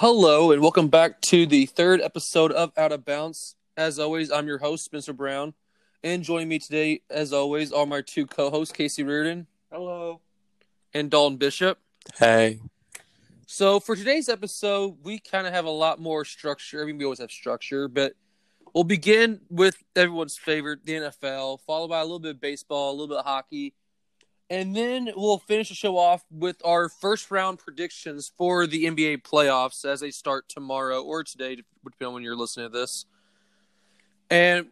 Hello, and welcome back to the third episode of Out of Bounds. As always, I'm your host, Spencer Brown. And joining me today, as always, are my two co hosts, Casey Reardon Hello. and Dalton Bishop. Hey. So, for today's episode, we kind of have a lot more structure. I mean, we always have structure, but we'll begin with everyone's favorite, the NFL, followed by a little bit of baseball, a little bit of hockey. And then we'll finish the show off with our first round predictions for the NBA playoffs as they start tomorrow or today, depending on when you're listening to this. And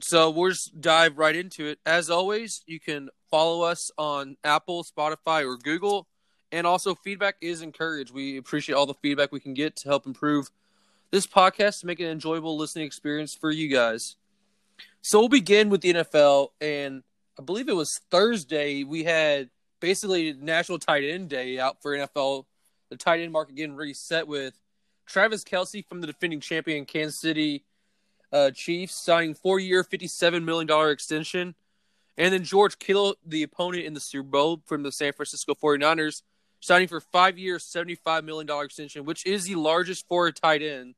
so we'll just dive right into it. As always, you can follow us on Apple, Spotify, or Google. And also, feedback is encouraged. We appreciate all the feedback we can get to help improve this podcast to make an enjoyable listening experience for you guys. So we'll begin with the NFL, and I believe it was Thursday. We had basically National Tight End Day out for NFL. The tight end market getting reset with Travis Kelce from the defending champion Kansas City uh, Chiefs signing four-year, fifty-seven million dollar extension, and then George Kittle, the opponent in the Super Bowl from the San Francisco 49ers, signing for five-year, seventy-five million dollar extension, which is the largest for a tight end.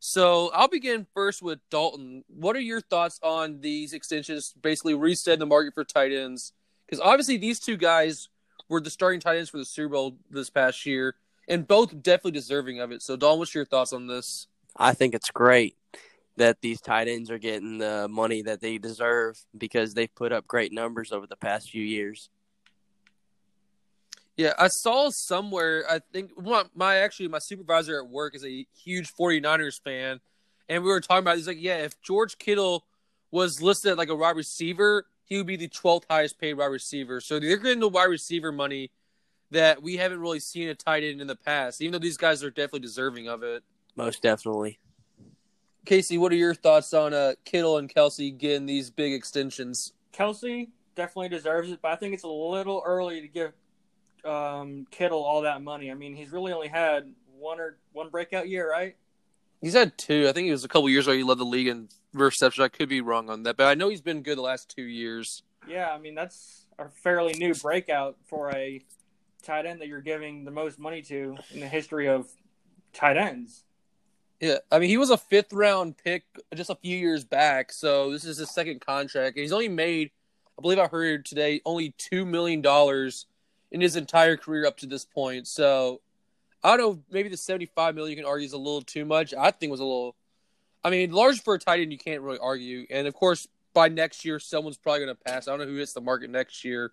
So I'll begin first with Dalton. What are your thoughts on these extensions? Basically, reset the market for tight ends because obviously these two guys were the starting tight ends for the Super Bowl this past year, and both definitely deserving of it. So, Dalton, what's your thoughts on this? I think it's great that these tight ends are getting the money that they deserve because they've put up great numbers over the past few years. Yeah, I saw somewhere. I think my, my actually my supervisor at work is a huge 49ers fan, and we were talking about. He's like, yeah, if George Kittle was listed like a wide receiver, he would be the 12th highest paid wide receiver. So they're getting the wide receiver money that we haven't really seen a tight end in the past, even though these guys are definitely deserving of it. Most definitely. Casey, what are your thoughts on uh, Kittle and Kelce getting these big extensions? Kelce definitely deserves it, but I think it's a little early to give um, Kittle all that money. I mean, he's really only had one or one breakout year, right? He's had two. I think it was a couple years ago he led the league in reception. I could be wrong on that, but I know he's been good the last two years. Yeah, I mean that's a fairly new breakout for a tight end that you're giving the most money to in the history of tight ends. Yeah, I mean he was a fifth round pick just a few years back, so this is his second contract. He's only made, I believe I heard today, only two million dollars in his entire career up to this point. So I don't know, maybe the seventy-five million you can argue is a little too much. I think was a little. I mean, large for a tight end, you can't really argue. And of course, by next year, someone's probably going to pass. I don't know who hits the market next year,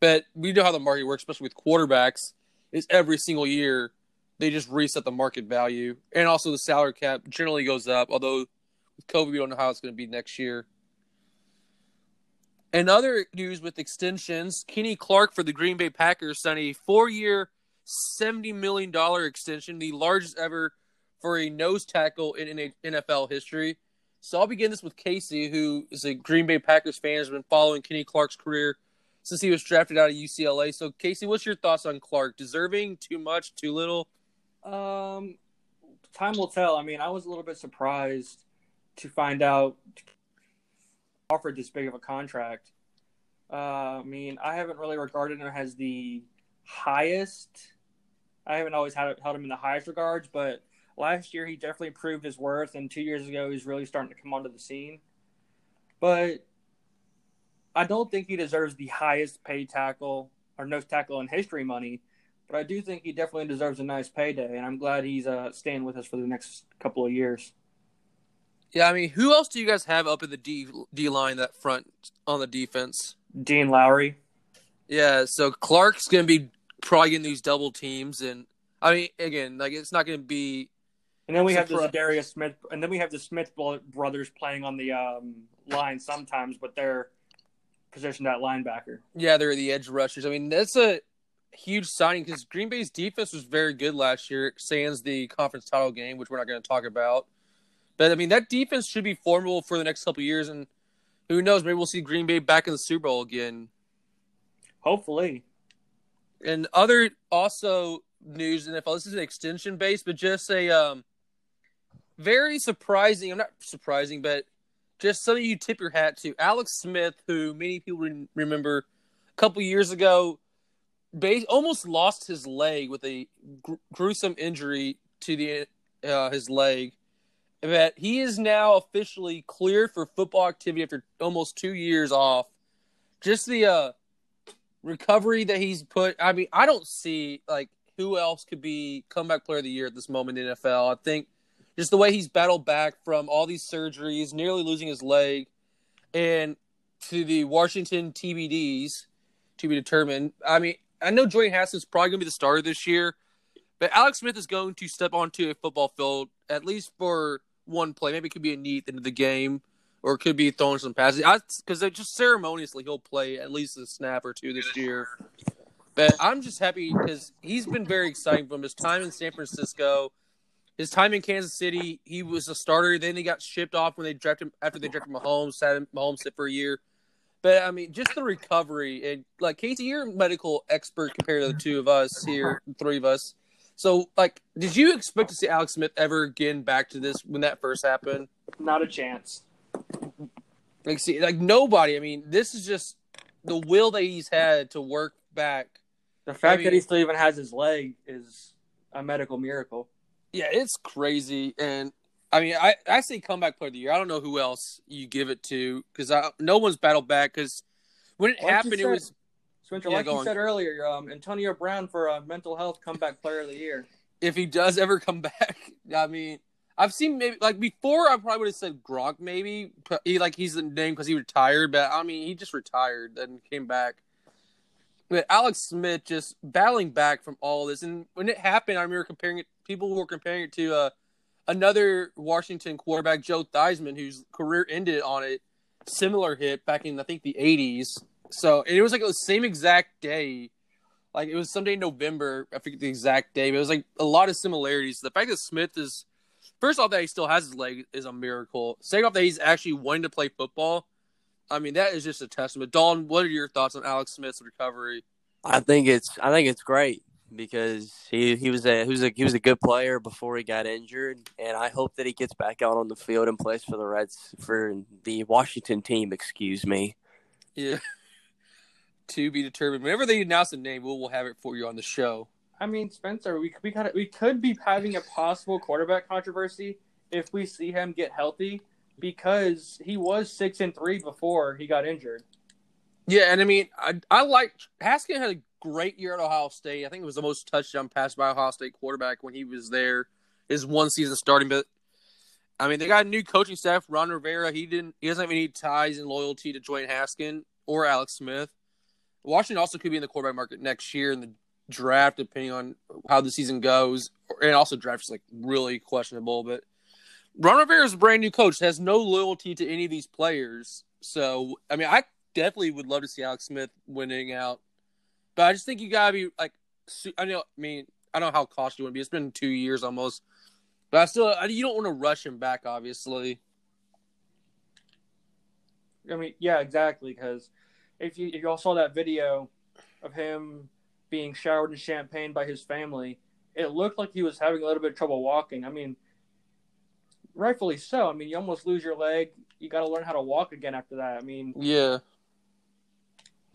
but we know how the market works, especially with quarterbacks. Is every single year they just reset the market value, and also the salary cap generally goes up. Although with COVID, we don't know how it's going to be next year. And other news with extensions, Kenny Clark for the Green Bay Packers signed a four-year, seventy million dollar extension, the largest ever for a nose tackle in NFL history. So I'll begin this with Casey, who is a Green Bay Packers fan, has been following Kenny Clark's career since he was drafted out of UCLA. So Casey, what's your thoughts on Clark? Deserving? Too much? Too little? Um, time will tell. I mean, I was a little bit surprised to find out offered this big of a contract. Uh, I mean, I haven't really regarded him as the highest. I haven't always had held him in the highest regards, but last year he definitely proved his worth, and two years ago he's really starting to come onto the scene. But I don't think he deserves the highest paid tackle or nose tackle in history money. But I do think he definitely deserves a nice payday, and I'm glad he's uh, staying with us for the next couple of years. Yeah, I mean, who else do you guys have up in the D D line that front on the defense? Dean Lowry. Yeah, so Clark's gonna be probably getting these double teams, and I mean, again, like it's not gonna be. And then we have the Darius Smith, and then we have the Smith brothers playing on the um, line sometimes, but they're positioned at linebacker. Yeah, they're the edge rushers. I mean, that's a huge signing because Green Bay's defense was very good last year, sans the conference title game, which we're not going to talk about. But I mean, that defense should be formidable for the next couple years, and who knows? Maybe we'll see Green Bay back in the Super Bowl again. Hopefully. And other also news in NFL. This is an extension base, but just a um, very surprising. I'm not surprising, but just something you tip your hat to. Alex Smith, who many people re- remember a couple years ago, base, almost lost his leg with a gr- gruesome injury to the uh, his leg. That he is now officially cleared for football activity after almost two years off. Just the uh, recovery that he's put. I mean, I don't see like who else could be comeback player of the year at this moment in NFL. I think just the way he's battled back from all these surgeries, nearly losing his leg, and to the Washington TBDs to be determined. I mean, I know Dwayne Haskins probably going to be the starter this year, but Alex Smith is going to step onto a football field at least for one play. Maybe it could be a neat into the game, or it could be throwing some passes. Because just ceremoniously, he'll play at least a snap or two this year. But I'm just happy because he's been very exciting from his time in San Francisco, his time in Kansas City. He was a starter. Then he got shipped off when they drafted him after they drafted Mahomes. Sat Mahomes sit for a year. But I mean, just the recovery and like Casey, you're a medical expert compared to the two of us here, the three of us. So, like, did you expect to see Alex Smith ever again back to this when that first happened? Not a chance. Like, see, like nobody. I mean, this is just the will that he's had to work back. The fact I mean- that he still even has his leg is a medical miracle. Yeah, it's crazy, and I mean, I I say comeback player of the year. I don't know who else you give it to because no one's battled back because when it Like you happened, it was Spencer, Yeah, like you on. said earlier, um, Antonio Brown for uh, mental health comeback player of the year. if he does ever come back. I mean, I've seen maybe like before. I probably would have said Gronk maybe. He like he's the name because he retired, but I mean he just retired and came back. But Alex Smith just battling back from all this, and when it happened, I remember comparing it. People were comparing it to uh, another Washington quarterback, Joe Theismann, whose career ended on a similar hit back in I think the '80s. So it was like the same exact day like it was someday in November. I forget the exact day, but it was like a lot of similarities. The fact that Smith is first off that he still has his leg is a miracle. Second off that he's actually wanting to play football. I mean that is just a testament. Dawn, what are your thoughts on Alex Smith's recovery? I think it's I think it's great because he, he was a he was a he was a good player before he got injured, and I hope that he gets back out on the field and plays for the Reds for the Washington team. Excuse me. Yeah. To be determined. Whenever they announce a name, we'll, we'll have it for you on the show. I mean, Spencer, we we got we could be having a possible quarterback controversy if we see him get healthy because he was six and three before he got injured. Yeah, and I mean, I I like Haskins had a great year at Ohio State. I think it was the most touchdown pass by Ohio State quarterback when he was there. His one season starting, but I mean, they got a new coaching staff. Ron Rivera, he didn't, he doesn't have any ties and loyalty to Dwayne Haskin or Alex Smith. Washington also could be in the quarterback market next year in the draft, depending on how the season goes, and also draft is like really questionable. But Ron Rivera is a brand new coach, has no loyalty to any of these players. So, I mean, I definitely would love to see Alex Smith winning out. But I just think you gotta be like, I know, I mean, I don't know how you want to be. It's been two years almost, but I still, I, you don't want to rush him back, obviously. I mean, yeah, exactly. Because if you if you all saw that video of him being showered in champagne by his family, it looked like he was having a little bit of trouble walking. I mean, rightfully so. I mean, you almost lose your leg. You got to learn how to walk again after that. I mean, Yeah,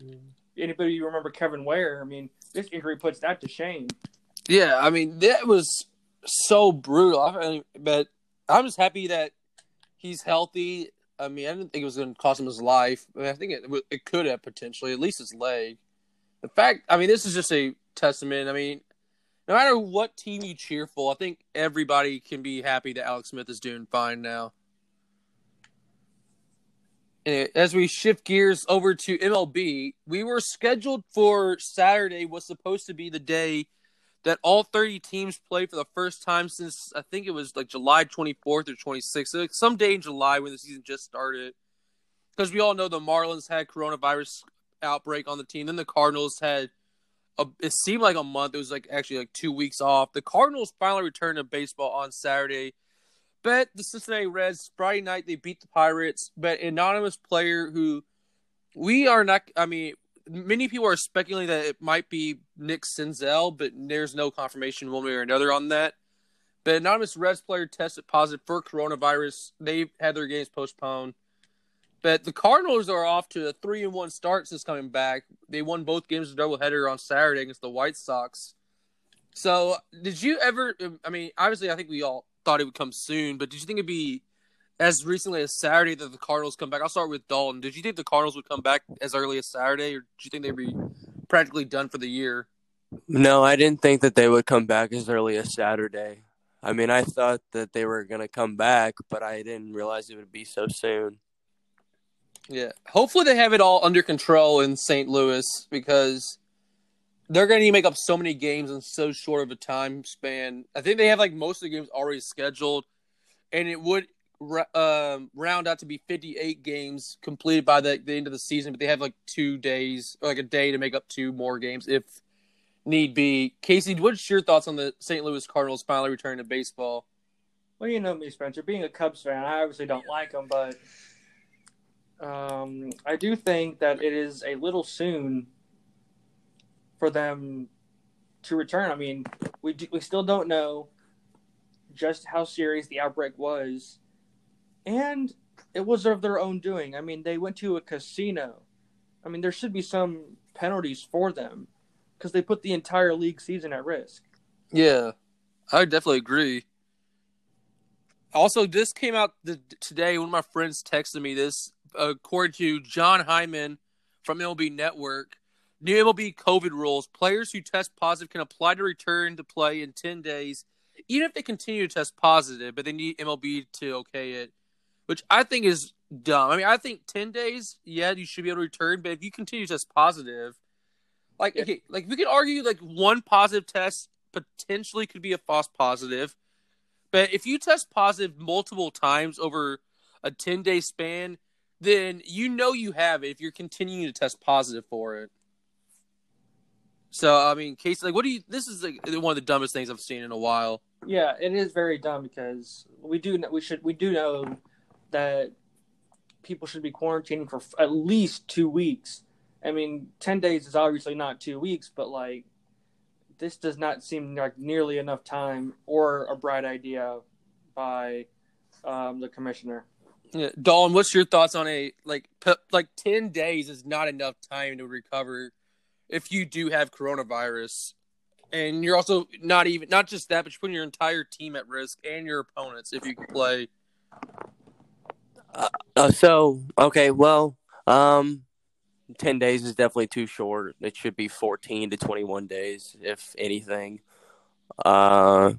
mm-hmm. anybody you remember Kevin Ware? I mean, this injury puts that to shame. yeah. I mean, that was so brutal. I mean, but I'm just happy that he's healthy. I mean, I didn't think it was going to cost him his life. I, mean, I think it it could have potentially, at least his leg. In fact, I mean, this is just a testament. I mean, no matter what team you cheer for, I think everybody can be happy that Alex Smith is doing fine now. And As we shift gears over to MLB, we were scheduled for Saturday was supposed to be the day that all 30 teams play for the first time since I think it was like July 24th or 26th, like some day in July when the season just started. Because we all know the Marlins had coronavirus outbreak on the team, then the Cardinals had a, it seemed like a month. It was like actually like two weeks off. The Cardinals finally returned to baseball on Saturday. But the Cincinnati Reds Friday night they beat the Pirates. But anonymous player who we are not. I mean, many people are speculating that it might be Nick Senzel, but there's no confirmation one way or another on that. But anonymous Reds player tested positive for coronavirus. They've had their games postponed. But the Cardinals are off to a three and one start since coming back. They won both games of doubleheader on Saturday against the White Sox. So, did you ever? I mean, obviously, I think we all thought it would come soon, but did you think it'd be as recently as Saturday that the Cardinals come back? I'll start with Dalton. Did you think the Cardinals would come back as early as Saturday, or do you think they'd be practically done for the year? No, I didn't think that they would come back as early as Saturday. I mean, I thought that they were going to come back, but I didn't realize it would be so soon. Yeah. Hopefully they have it all under control in St. Louis because they're going to make up so many games in so short of a time span. I think they have like most of the games already scheduled, and it would um, round out to be 58 games completed by the, the end of the season. But they have like two days, like a day, to make up two more games if need be. Casey, what's your thoughts on the St. Louis Cardinals finally returning to baseball? Well, you know me, Spencer. Being a Cubs fan, I obviously don't like them, but um, I do think that it is a little soon for them to return. I mean, we do, we still don't know just how serious the outbreak was, and it was of their own doing. I mean, they went to a casino. I mean, there should be some penalties for them because they put the entire league season at risk. Yeah, I definitely agree. Also, this came out the, today. One of my friends texted me this. According to Jon Heyman from MLB Network, New MLB COVID rules players who test positive can apply to return to play in 10 days, even if they continue to test positive, but they need MLB to okay it, which I think is dumb. I mean, I think 10 days, yeah, you should be able to return, but if you continue to test positive, like, yeah. okay, like we could argue like one positive test potentially could be a false positive, but if you test positive multiple times over a 10 day span, then you know you have it if you're continuing to test positive for it. So I mean, Casey, like, what do you? This is like one of the dumbest things I've seen in a while. Yeah, it is very dumb because we do we should we do know that people should be quarantining for at least two weeks. I mean, ten days is obviously not two weeks, but like this does not seem like nearly enough time or a bright idea by um, the commissioner. Yeah, Dawn, what's your thoughts on a like like ten days is not enough time to recover if you do have coronavirus. And you're also not even not just that, but you're putting your entire team at risk and your opponents if you can play. Uh, uh, so okay, well, um, ten days is definitely too short. It should be fourteen to twenty-one days, if anything. Uh,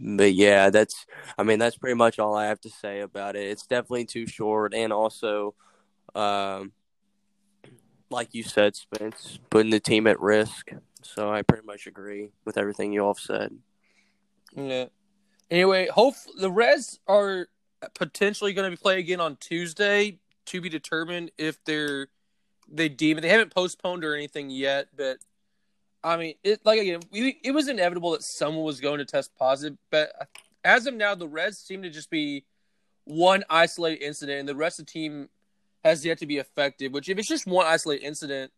but yeah, that's. I mean, that's pretty much all I have to say about it. It's definitely too short, and also, um, like you said, Spence, putting the team at risk. So I pretty much agree with everything you all have said. Yeah. Anyway, hope the Reds are potentially going to be playing again on Tuesday to be determined if they're they deem it. They haven't postponed or anything yet, but I mean, it like again, we, it was inevitable that someone was going to test positive. But as of now, the Reds seem to just be one isolated incident, and the rest of the team has yet to be affected. Which, if it's just one isolated incident,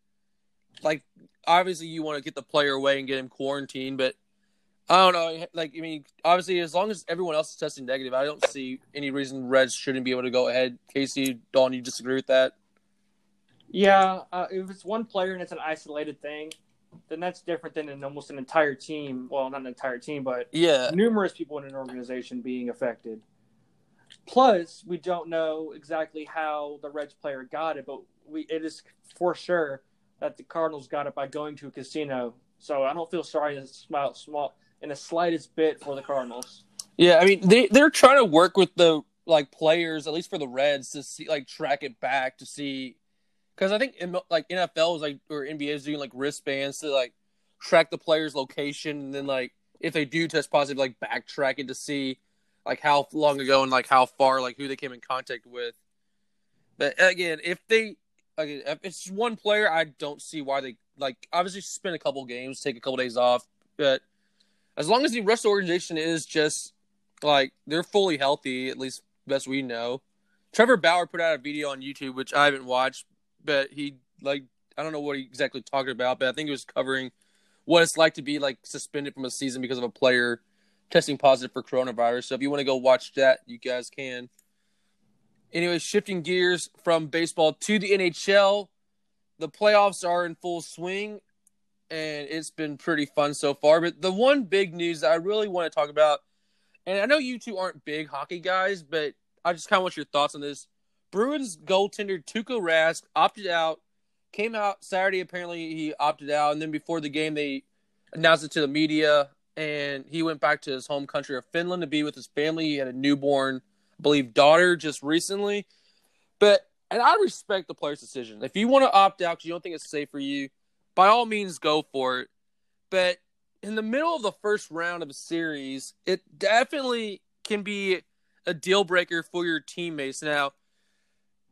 like obviously you want to get the player away and get him quarantined, but I don't know. Like, I mean, obviously, as long as everyone else is testing negative, I don't see any reason Reds shouldn't be able to go ahead. Casey, Dawn, you disagree with that? Yeah, uh, if it's one player and it's an isolated thing, then that's different than an almost an entire team. Well, not an entire team, but yeah, numerous people in an organization being affected. Plus, we don't know exactly how the Reds player got it, but we it is for sure that the Cardinals got it by going to a casino. So I don't feel sorry in small, small in the slightest bit for the Cardinals. Yeah, I mean they they're trying to work with the like players, at least for the Reds, to see like track it back to see because I think like NFL is like or NBA is doing like wristbands to like track the player's location and then like if they do test positive, like backtrack it to see like how long ago and like how far, like who they came in contact with. But again, if they again, if it's one player, I don't see why they like obviously spend a couple games, take a couple days off, but as long as the rest of the organization is just like they're fully healthy, at least best we know. Trevor Bauer put out a video on YouTube, which I haven't watched, but he like I don't know what he exactly talking about, but I think he was covering what it's like to be like suspended from a season because of a player testing positive for coronavirus. So if you want to go watch that, you guys can. Anyway, shifting gears from baseball to the NHL, the playoffs are in full swing. And it's been pretty fun so far. But the one big news that I really want to talk about, and I know you two aren't big hockey guys, but I just kind of want your thoughts on this. Bruins goaltender Tuukka Rask opted out, came out Saturday. Apparently, he opted out, and then before the game, they announced it to the media, and he went back to his home country of Finland to be with his family. He had a newborn, I believe, daughter just recently. But and I respect the player's decision. If you want to opt out because you don't think it's safe for you, by all means, go for it. But in the middle of the first round of a series, it definitely can be a deal breaker for your teammates. Now,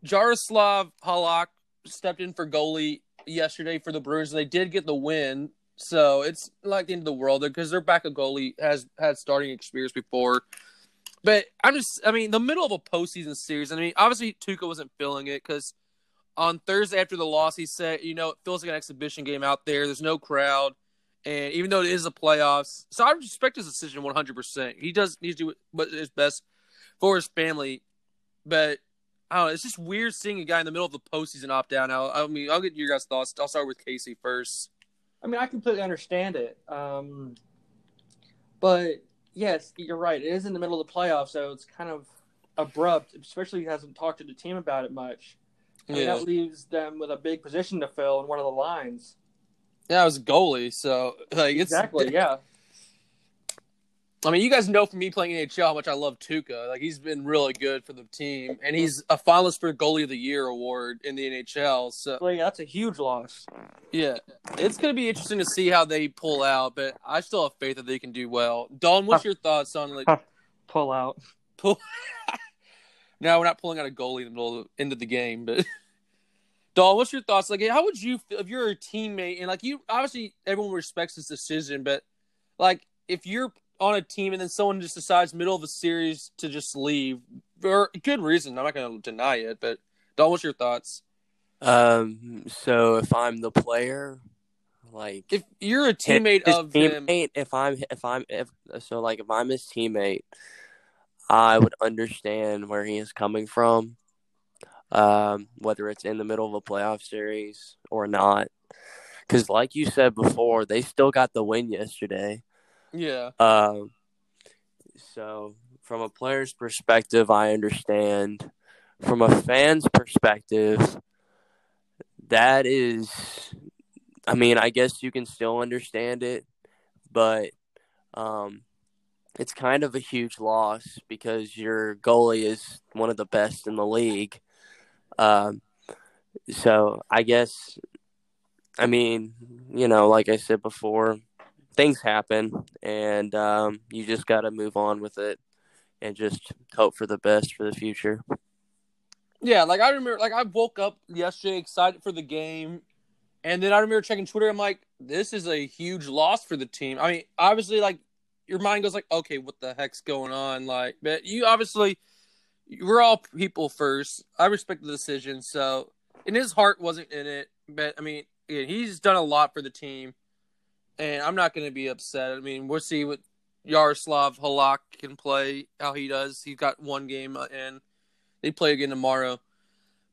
Jaroslav Halak stepped in for goalie yesterday for the and they did get the win. So it's like the end of the world because their backup goalie has had starting experience before. But I'm just, I mean, the middle of a postseason series. I mean, obviously Tuukka wasn't feeling it because on Thursday after the loss, he said, you know, it feels like an exhibition game out there. There's no crowd, and even though it is a playoffs, so I respect his decision 100. percent He does need to do what is best for his family, but I don't know. It's just weird seeing a guy in the middle of the postseason opt out. Now, I mean, I'll get your guys' thoughts. I'll start with Casey first. I mean, I completely understand it. Um, but yes, you're right. It is in the middle of the playoffs, so it's kind of abrupt, especially he hasn't talked to the team about it much. Mean, Yeah. that leaves them with a big position to fill in one of the lines. Yeah, I was a goalie, so like it's Exactly, yeah. I mean, you guys know from me playing NHL how much I love Tuukka. Like he's been really good for the team, and he's a finalist for Goalie of the Year award in the NHL. So that's a huge loss. yeah, it's going to be interesting to see how they pull out. But I still have faith that they can do well. Don, what's your thoughts on like Pull out. pull? now we're not pulling out a goalie in the middle of the end of the game, but Dawn, what's your thoughts? Like, how would you feel if you're a teammate and like you? Obviously, everyone respects this decision, but like if you're on a team and then someone just decides middle of a series to just leave for good reason, I'm not going to deny it. But Dawn, what's your thoughts? Um, so if I'm the player, like If you're a teammate of him, teammate, if I'm if I'm if so like if I'm his teammate, I would understand where he is coming from. Um, whether it's in the middle of a playoff series or not. Because, like you said before, they still got the win yesterday. yeah, Um, so from a player's perspective, I understand. From a fan's perspective, that is, I mean, I guess you can still understand it, but um, it's kind of a huge loss because your goalie is one of the best in the league. Um, so I guess, I mean, you know, like I said before, things happen, and um, you just got to move on with it and just hope for the best for the future. yeah. Like I remember, like I woke up yesterday excited for the game, and then I remember checking Twitter. I'm like, this is a huge loss for the team. I mean, obviously, like your mind goes like, okay, what the heck's going on? Like, but you obviously, we're all people first. I respect the decision. So, and his heart wasn't in it, but I mean, yeah, he's done a lot for the team, and I'm not going to be upset. I mean, we'll see what Jaroslav Halak can play, how he does. He's got one game uh, in. They play again tomorrow.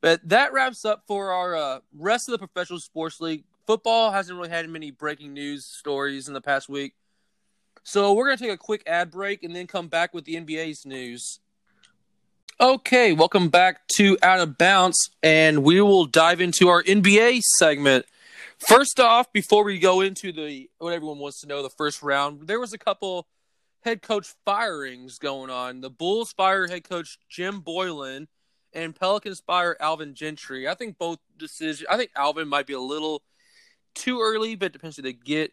But that wraps up for our uh, rest of the professional sports league. Football hasn't really had many breaking news stories in the past week. So we're going to take a quick ad break and then come back with the NBA's news. Okay, welcome back to Out of Bounds, and we will dive into our NBA segment. First off, before we go into the what everyone wants to know, the first round, there was a couple head coach firings going on. The Bulls fire head coach Jim Boylen, and Pelicans fire Alvin Gentry. I think both decisions. I think Alvin might be a little too early, but depends who they get.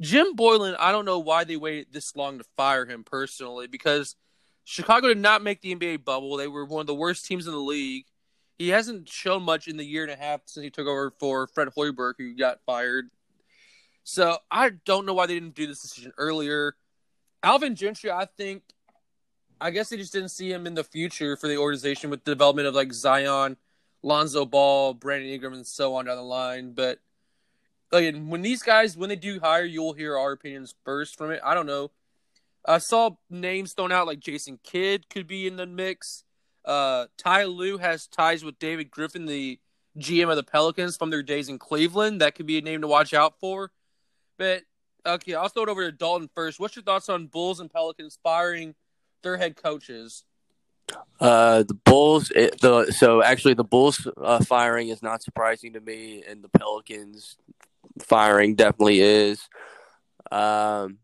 Jim Boylen, I don't know why they waited this long to fire him personally because Chicago did not make the NBA bubble. They were one of the worst teams in the league. He hasn't shown much in the year and a half since he took over for Fred Hoiberg, who got fired. So I don't know why they didn't do this decision earlier. Alvin Gentry, I think, I guess they just didn't see him in the future for the organization with the development of like Zion, Lonzo Ball, Brandon Ingram, and so on down the line. But like when these guys, when they do hire, you'll hear our opinions first from it. I don't know. I saw names thrown out like Jason Kidd could be in the mix. Uh, Ty Lue has ties with David Griffin, the GM of the Pelicans from their days in Cleveland. That could be a name to watch out for. But okay, I'll throw it over to Dalton first. What's your thoughts on Bulls and Pelicans firing their head coaches? Uh, the Bulls. It, the so actually the Bulls uh, firing is not surprising to me, and the Pelicans firing definitely is. Um,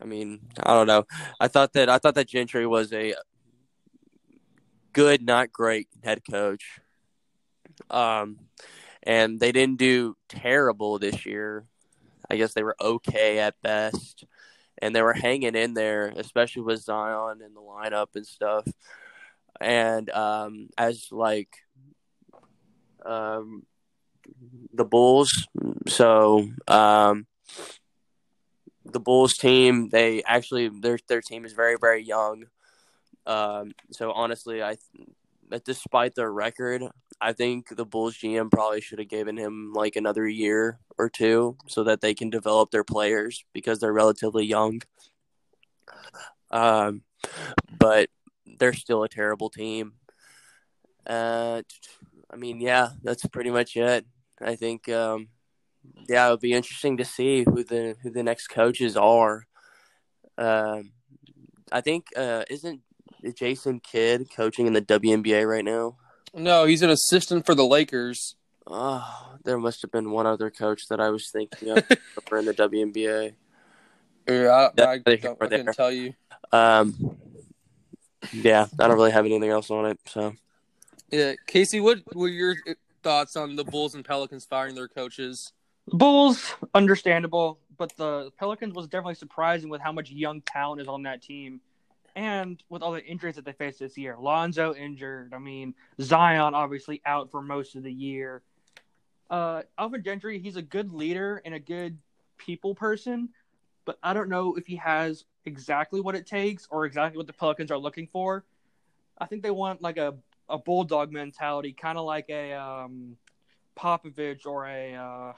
I mean, I don't know. I thought that I thought that Gentry was a good, not great head coach. Um, and they didn't do terrible this year. I guess they were okay at best, and they were hanging in there, especially with Zion in the lineup and stuff. And um, as like um, the Bulls, so um, the Bulls team, they actually their their team is very very young. Um, so honestly, I despite their record, I think the Bulls GM probably should have given him like another year or two so that they can develop their players because they're relatively young. Um, but they're still a terrible team. Uh, I mean, yeah, that's pretty much it. I think, um, yeah, it would be interesting to see who the who the next coaches are. Um, I think uh, isn't Jason Kidd coaching in the WNBA right now? No, he's an assistant for the Lakers. Oh, there must have been one other coach that I was thinking of for in the WNBA. Yeah, I, I, don't, I couldn't tell you. Um, yeah, I don't really have anything else on it. So, yeah, Casey, what were your thoughts on the Bulls and Pelicans firing their coaches? Bulls, understandable, but the Pelicans was definitely surprising with how much young talent is on that team and with all the injuries that they faced this year, Lonzo injured. I mean, Zion obviously out for most of the year. Uh, Alvin Gentry, he's a good leader and a good people person, but I don't know if he has exactly what it takes or exactly what the Pelicans are looking for. I think they want like a, a bulldog mentality, kind of like a um, Popovich or a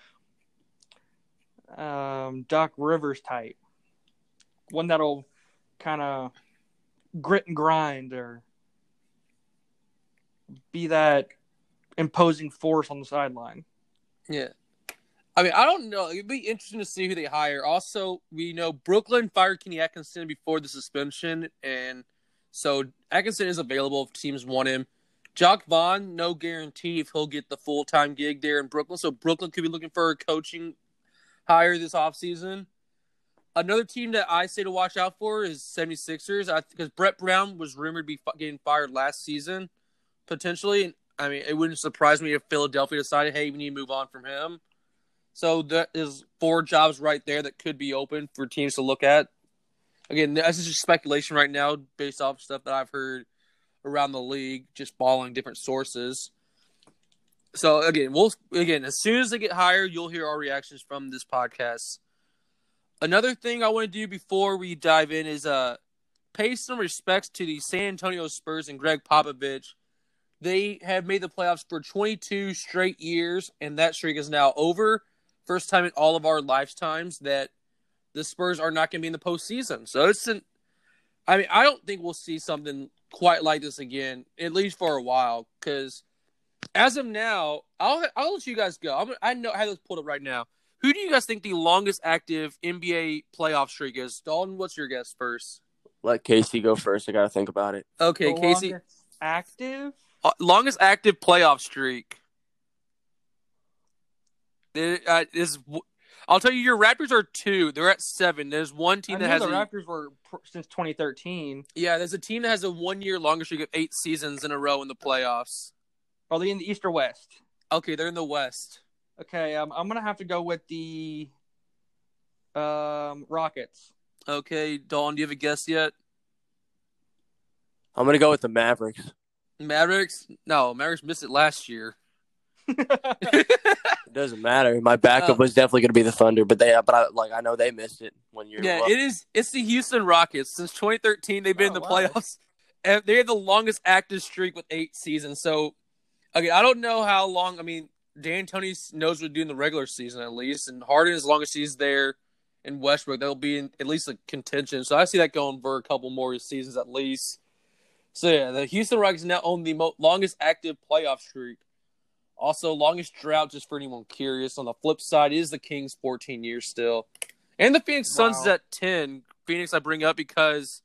uh, um, Doc Rivers type. One that'll kind of grit and grind or be that imposing force on the sideline. Yeah. I mean, I don't know. It'd be interesting to see who they hire. Also, we know Brooklyn fired Kenny Atkinson before the suspension, and so Atkinson is available if teams want him. Jacque Vaughn, no guarantee if he'll get the full time gig there in Brooklyn. So Brooklyn could be looking for a coaching hire this offseason. Another team that I say to watch out for is 76ers because Brett Brown was rumored to be getting fired last season, potentially. I mean, it wouldn't surprise me if Philadelphia decided, hey, we need to move on from him. So there is four jobs right there that could be open for teams to look at. Again, this is just speculation right now based off stuff that I've heard around the league, just following different sources. So again, we'll again as soon as they get hired, you'll hear our reactions from this podcast another thing I want to do before we dive in is uh pay some respects to the San Antonio Spurs and Gregg Popovich. They have made the playoffs for 22 straight years, and that streak is now over. First time in all of our lifetimes that the Spurs are not going to be in the postseason. So it's an, I mean, I don't think we'll see something quite like this again, at least for a while. Because as of now, I'll I'll let you guys go. I'm, I know I have this pulled up right now. Who do you guys think the longest active NBA playoff streak is? Dalton, what's your guess first? Let Casey go first. I got to think about it. Okay, The Casey. longest active. Uh, longest active playoff streak. There uh, is. I'll tell you, your Raptors are two. They're at seven. There's one team I that has the a, Raptors were pr- since 2013. yeah. There's a team that has a one year longer streak of eight seasons in a row in the playoffs. Are they in the East or West? Okay, they're in the West. Okay, um, I'm gonna have to go with the um, Rockets. Okay, Dawn, do you have a guess yet? I'm gonna go with the Mavericks. Mavericks? No, Mavericks missed it last year. It doesn't matter. My backup Oh. was definitely gonna be the Thunder, but they, but I like I know they missed it one year. Yeah, it is. It's the Houston Rockets. Since 2013, they've been in Oh, the wow. playoffs. And they have the longest active streak with eight seasons. So, okay, I don't know how long. I mean, D'Antoni knows what to do in the regular season at least, and Harden, as long as he's there, in Westbrook, they'll be in at least a contention. So I see that going for a couple more seasons at least. So yeah, the Houston Rockets now own the mo- longest active playoff streak. Also, longest drought, just for anyone curious. On the flip side, is the Kings 14 years still. And the Phoenix Suns Wow. is at 10. Phoenix, I bring up because,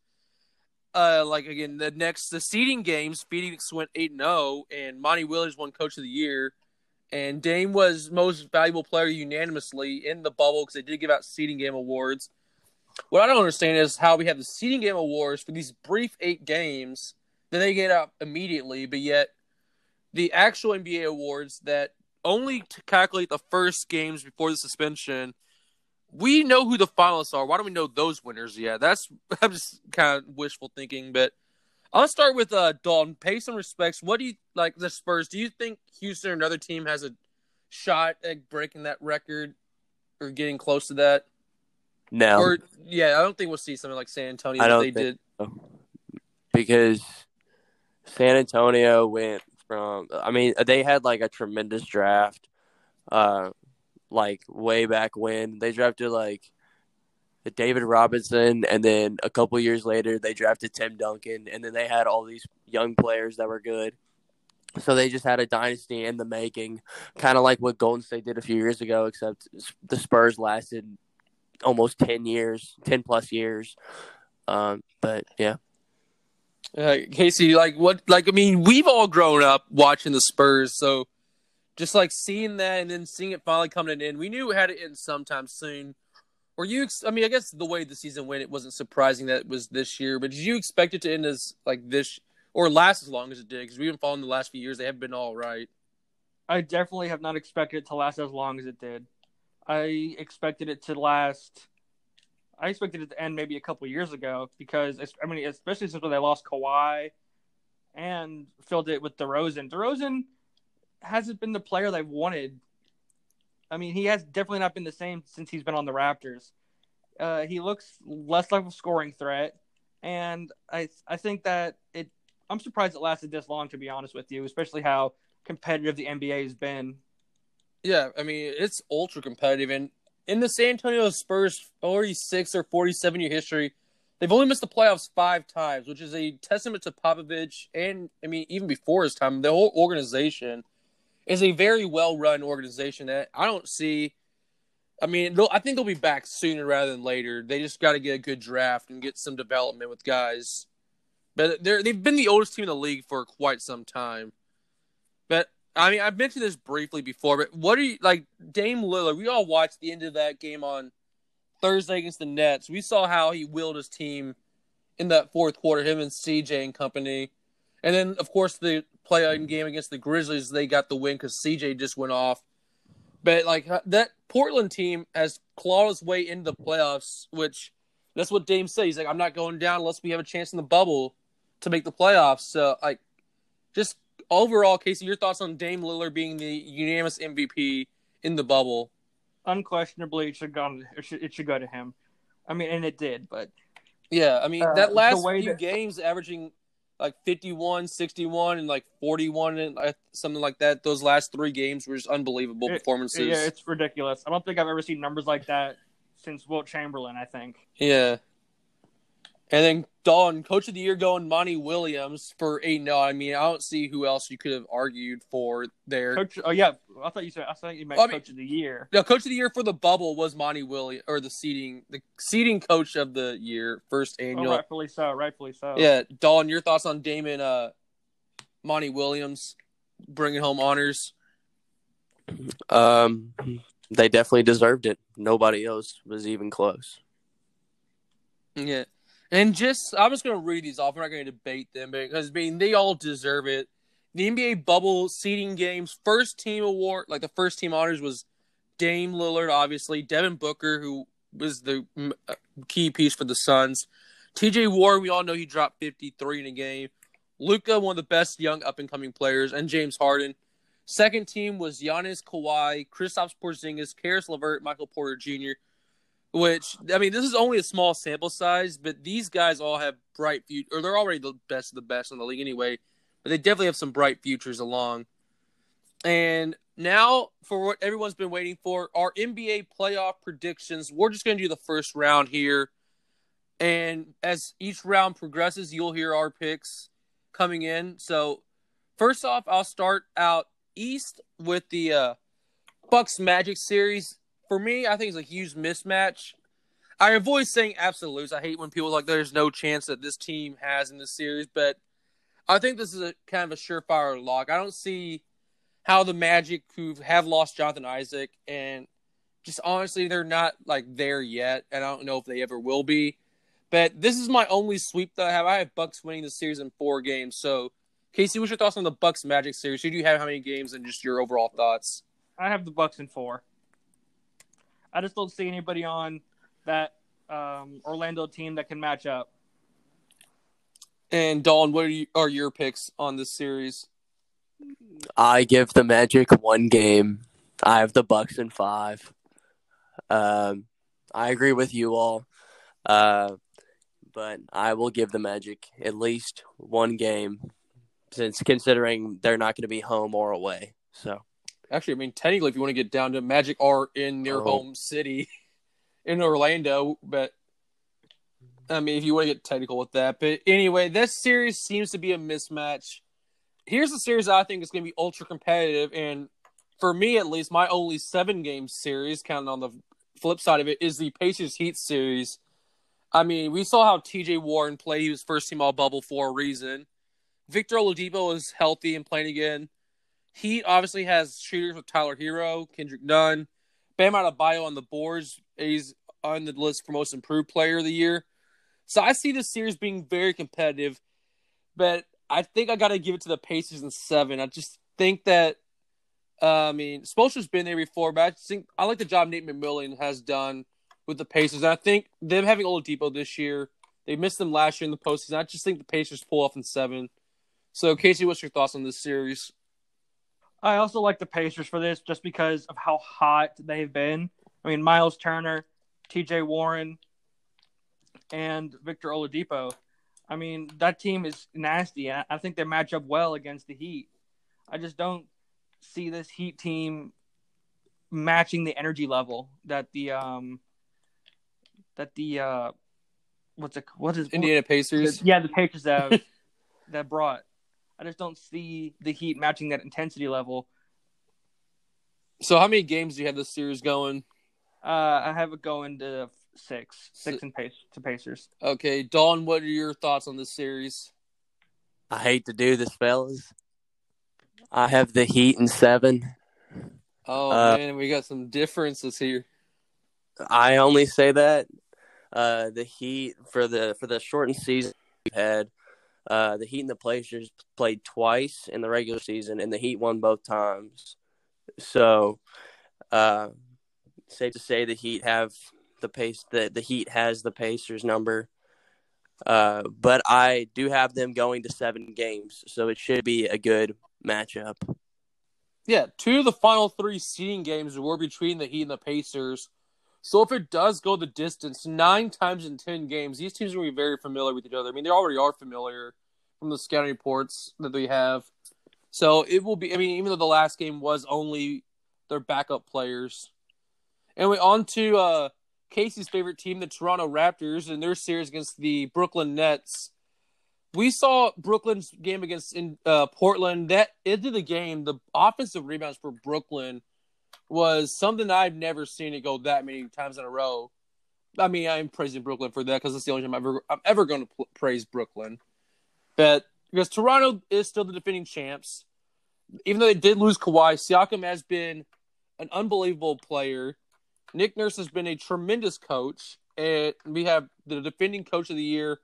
uh, like, again, the next, the seeding games, Phoenix went 8 0, and Monty Williams won Coach of the Year. And Dame was most valuable player unanimously in the bubble because they did give out seeding game awards. What I don't understand is how we have the seeding game awards for these brief eight games then they get out immediately, but yet the actual NBA awards that only to calculate the first games before the suspension, we know who the finalists are. Why don't we know those winners yet? That's I'm just kind of wishful thinking, but I'll start with uh Dalton. Pay some respects. What do you like the Spurs? Do you think Houston or another team has a shot at breaking that record or getting close to that? No, Or yeah, I don't think we'll see something like San Antonio I don't they think- did. because San Antonio went from. I mean, they had like a tremendous draft, uh, like way back when they drafted like David Robinson, and then a couple years later they drafted Tim Duncan, and then they had all these young players that were good. So they just had a dynasty in the making, kind of like what Golden State did a few years ago, except the Spurs lasted almost ten years, ten plus years. Um, but yeah. Uh, Casey, like what? Like I mean, we've all grown up watching the Spurs, so just like seeing that and then seeing it finally coming in, we knew it had to end sometime soon. Were you? I mean, I guess the way the season went, it wasn't surprising that it was this year. But did you expect it to end as like this or last as long as it did? Because we've been following the last few years; they have been all right. I definitely have not expected it to last as long as it did. I expected it to last. I expected it to end maybe a couple years ago because I mean, especially since when they lost Kawhi and filled it with DeRozan. DeRozan hasn't been the player they've wanted. I mean, he has definitely not been the same since he's been on the Raptors. Uh, he looks less like a scoring threat, and I I think that it. I'm surprised it lasted this long, to be honest with you, especially how competitive the NBA has been. Yeah, I mean it's ultra competitive, and in the San Antonio Spurs 46 or 47 year history, they've only missed the playoffs five times, which is a testament to Popovich, and I mean even before his time, the whole organization is a very well run organization that I don't see. I mean, I think they'll be back sooner rather than later. They just got to get a good draft and get some development with guys. But they're they've been the oldest team in the league for quite some time. But I mean, I've mentioned this briefly before, but what are you like, Dame Lillard? We all watched the end of that game on Thursday against the Nets. We saw how he willed his team in that fourth quarter, him and CJ and company. And then, of course, the play-in game against the Grizzlies, they got the win because CJ just went off. But like that Portland team has clawed its way into the playoffs, which that's what Dame said. He's like, I'm not going down unless we have a chance in the bubble to make the playoffs. So, like, just overall, Casey, your thoughts on Dame Lillard being the unanimous MVP in the bubble? Unquestionably, it should go. It should, it should go to him. I mean, and it did, but Yeah, I mean, Uh, that last few that- games averaging like 51, 61, and like 41, and something like that. Those last three games were just unbelievable It- performances. yeah, it's ridiculous. I don't think I've ever seen numbers like that since Wilt Chamberlain. I think. Yeah. And then Dawn, Coach of the Year going Monty Williams for eight. No, I mean I don't see who else you could have argued for there. Coach. Oh yeah, I thought you said. I thought you meant I mean- Coach of the Year. No, Coach of the Year for the bubble was Monty Williams, or the seating, the seating Coach of the Year, first Oh, annual. rightfully so. Rightfully so. Yeah, Dawn, your thoughts on Damon uh, Monty Williams bringing home honors? Um, they definitely deserved it. Nobody else was even close. Yeah. And just, I'm just going to read these off. We're not going to debate them because, I mean, they all deserve it. The NBA bubble seeding games, first team award, like the first team honors was Dame Lillard, obviously, Devin Booker, who was the uh, key piece for the Suns. TJ Warren, we all know he dropped 53 in a game. Luka, one of the best young up and coming players, and James Harden. Second team was Giannis Kawhi, Kristaps Porzingis, Caris LeVert, Michael Porter Jr. Which I mean, this is only a small sample size, but these guys all have bright future, or they're already the best of the best in the league anyway. But they definitely have some bright futures along. And now, for what everyone's been waiting for, our NBA playoff predictions. We're just going to do the first round here, and as each round progresses, you'll hear our picks coming in. So, first off, I'll start out East with the uh, Bucks Magic series, for me, I think it's a huge mismatch. I avoid saying absolutes. I hate when people like there's no chance that this team has in this series, but I think this is a kind of a surefire lock. I don't see how the Magic, who have lost Jonathan Isaac, and just honestly, they're not like there yet, and I don't know if they ever will be. But this is my only sweep that I have. I have Bucks winning the series in four games. So, Casey, what's your thoughts on the Bucks Magic series? Who do you have how many games, and just your overall thoughts? I have the Bucks in four. I just don't see anybody on that um, Orlando team that can match up. And Dawn, what are, you, are your picks on this series? I give the Magic one game. I have the Bucks in five. Um, I agree with you all, uh, but I will give the Magic at least one game, since considering they're not going to be home or away. So, actually, I mean, technically, if you want to get down to Magic are in their oh. home city in Orlando, but I mean, if you want to get technical with that, but anyway, this series seems to be a mismatch. Here's the series I think is going to be ultra competitive, and for me at least, my only seven game series, counting on the flip side of it, is the Pacers Heat series. I mean, we saw how T.J. Warren played. He was first team All Bubble for a reason. Victor Oladipo is healthy and playing again. Heat obviously has shooters with Tyler Herro, Kendrick Nunn, Bam Adebayo on the boards. He's on the list for most improved player of the year. So I see this series being very competitive, but I think I got to give it to the Pacers in seven. I just think that, uh, I mean, Spoelstra's been there before, but I think I like the job Nate McMillan has done with the Pacers. And I think them having Oladipo this year, they missed them last year in the postseason. I just think the Pacers pull off in seven. So, Casey, what's your thoughts on this series? I also like the Pacers for this just because of how hot they've been. I mean, Miles Turner, T.J. Warren, and Victor Oladipo. I mean, that team is nasty. I think they match up well against the Heat. I just don't see this Heat team matching the energy level that the um that the uh what's it what is Indiana Pacers? Yeah, the Pacers have that brought. I just don't see the Heat matching that intensity level. So, how many games do you have this series going? Uh, I have it going to six, six and pace to Pacers. Okay, Dawn, what are your thoughts on this series? I hate to do this, fellas. I have the Heat in seven. Oh uh, man, we got some differences here. I only say that uh, the Heat for the for the shortened season we've had. Uh, the Heat and the Pacers played twice in the regular season, and the Heat won both times. So, uh, safe to say the Heat have the pace the the Heat has the Pacers number. Uh, but I do have them going to seven games, so it should be a good matchup. Yeah, two of the final three seeding games were between the Heat and the Pacers. So if it does go the distance, nine times in ten games, these teams will be very familiar with each other. I mean, they already are familiar from the scouting reports that they have. So it will be. I mean, even though the last game was only their backup players. and anyway, on to uh, Casey's favorite team, the Toronto Raptors, in their series against the Brooklyn Nets. We saw Brooklyn's game against in uh, Portland. That into the game, the offensive rebounds for Brooklyn was something I've never seen it go that many times in a row. I mean, I'm praising Brooklyn for that because it's the only time I'm ever, I'm ever going to pl- praise Brooklyn. But because Toronto is still the defending champs, even though they did lose Kawhi, Siakam has been an unbelievable player. Nick Nurse has been a tremendous coach, and we have the defending coach of the year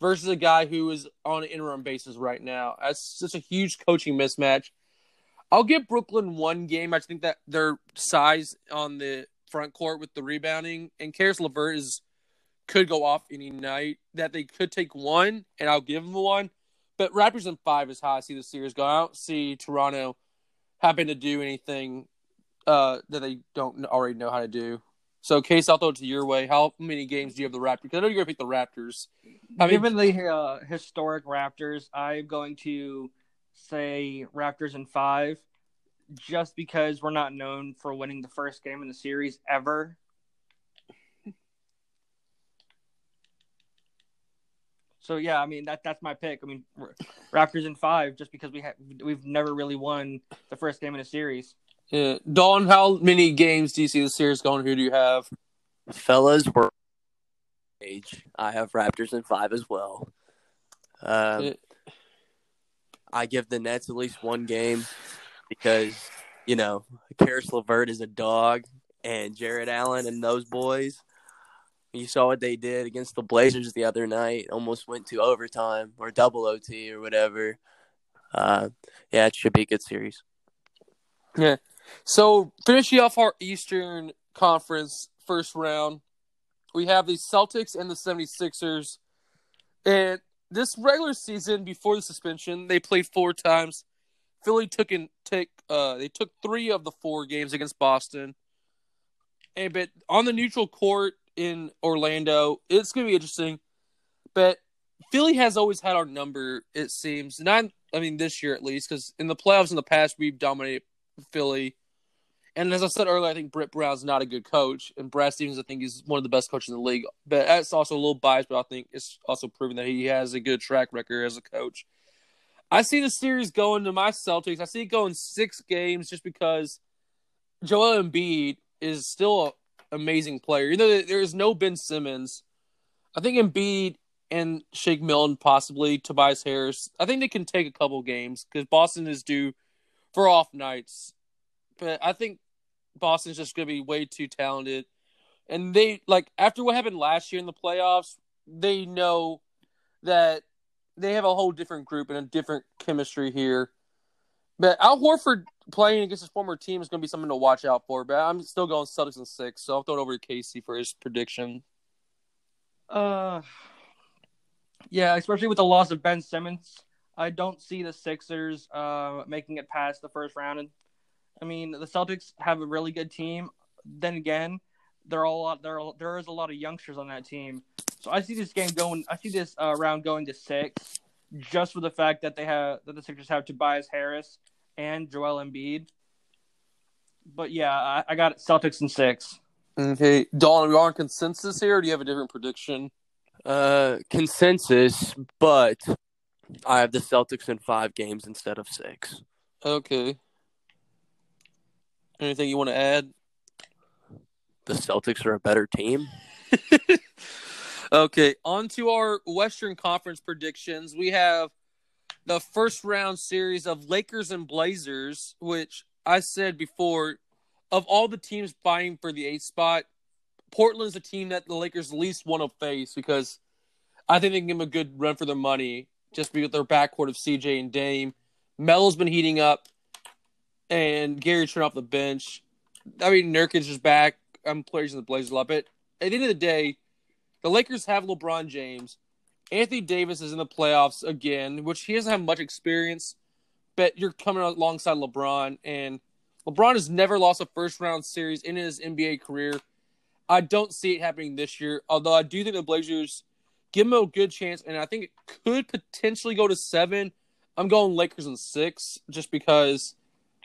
versus a guy who is on an interim basis right now. That's such a huge coaching mismatch. I'll give Brooklyn one game. I think that their size on the front court with the rebounding and Caris LeVert is could go off any night. That they could take one, and I'll give them one. But Raptors in five is how I see the series go. I don't see Toronto having to do anything uh, that they don't already know how to do. So, Case, I'll throw it to your way. How many games do you have the Raptors? Because I know you're going to pick the Raptors. How Given the uh, historic Raptors, I'm going to say Raptors in five, just because we're not known for winning the first game in the series ever. So yeah, I mean that that's my pick. I mean Raptors in five, just because we have we've never really won the first game in a series. Yeah. Dawn, how many games do you see the series going? Who do you have? Fellas, we're age. I have Raptors in five as well. Um, Yeah. I give the Nets at least one game because you know Caris LeVert is a dog, and Jarrett Allen and those boys. You saw what they did against the Blazers the other night. Almost went to overtime or double OT or whatever. Uh, yeah, it should be a good series. Yeah. So finishing off our Eastern Conference first round, we have the Celtics and the 76ers. And this regular season before the suspension, they played four times. Philly took in take uh they took three of the four games against Boston. And but on the neutral court in Orlando, it's gonna be interesting. But Philly has always had our number, it seems. Not I mean this year at least, because in the playoffs in the past we've dominated Philly. And as I said earlier, I think Brett Brown's not a good coach, and Brad Stevens, I think, is one of the best coaches in the league. But that's also a little biased, but I think it's also proven that he has a good track record as a coach. I see the series going to my Celtics. I see it going six games just because Joel Embiid is still an amazing player. You know, there is no Ben Simmons. I think Embiid and Shake Milton, possibly Tobias Harris. I think they can take a couple games because Boston is due for off nights. But I think Boston's just going to be way too talented. And they, like, after what happened last year in the playoffs, they know that they have a whole different group and a different chemistry here. But Al Horford playing against his former team is going to be something to watch out for. But I'm still going Celtics in six, so I'll throw it over to Casey for his prediction. Uh, yeah, especially with the loss of Ben Simmons, I don't see the Sixers uh making it past the first round. And I mean, the Celtics have a really good team. Then again, there are a lot there are, there is a lot of youngsters on that team. So I see this game going. I see this uh, round going to six, just for the fact that they have that the Sixers have Tobias Harris and Joel Embiid. But yeah, I, I got Celtics in six. Okay, Dawn, are we on consensus here, or do you have a different prediction? Uh, consensus, but I have the Celtics in five games instead of six. Okay. Anything you want to add? The Celtics are a better team. okay, on to our Western Conference predictions. We have the first round series of Lakers and Blazers, which I said before, of all the teams vying for the eighth spot, Portland's a team that the Lakers least want to face because I think they can give them a good run for their money just because their backcourt of CJ and Dame. Melo's been heating up, and Gary Trent off the bench. I mean, Nurkic is back. I'm praising the Blazers a lot, but at the end of the day, the Lakers have LeBron James. Anthony Davis is in the playoffs again, which he doesn't have much experience, but you're coming alongside LeBron, and LeBron has never lost a first round series in his NBA career. I don't see it happening this year, although I do think the Blazers give him a good chance, and I think it could potentially go to seven. I'm going Lakers in six, just because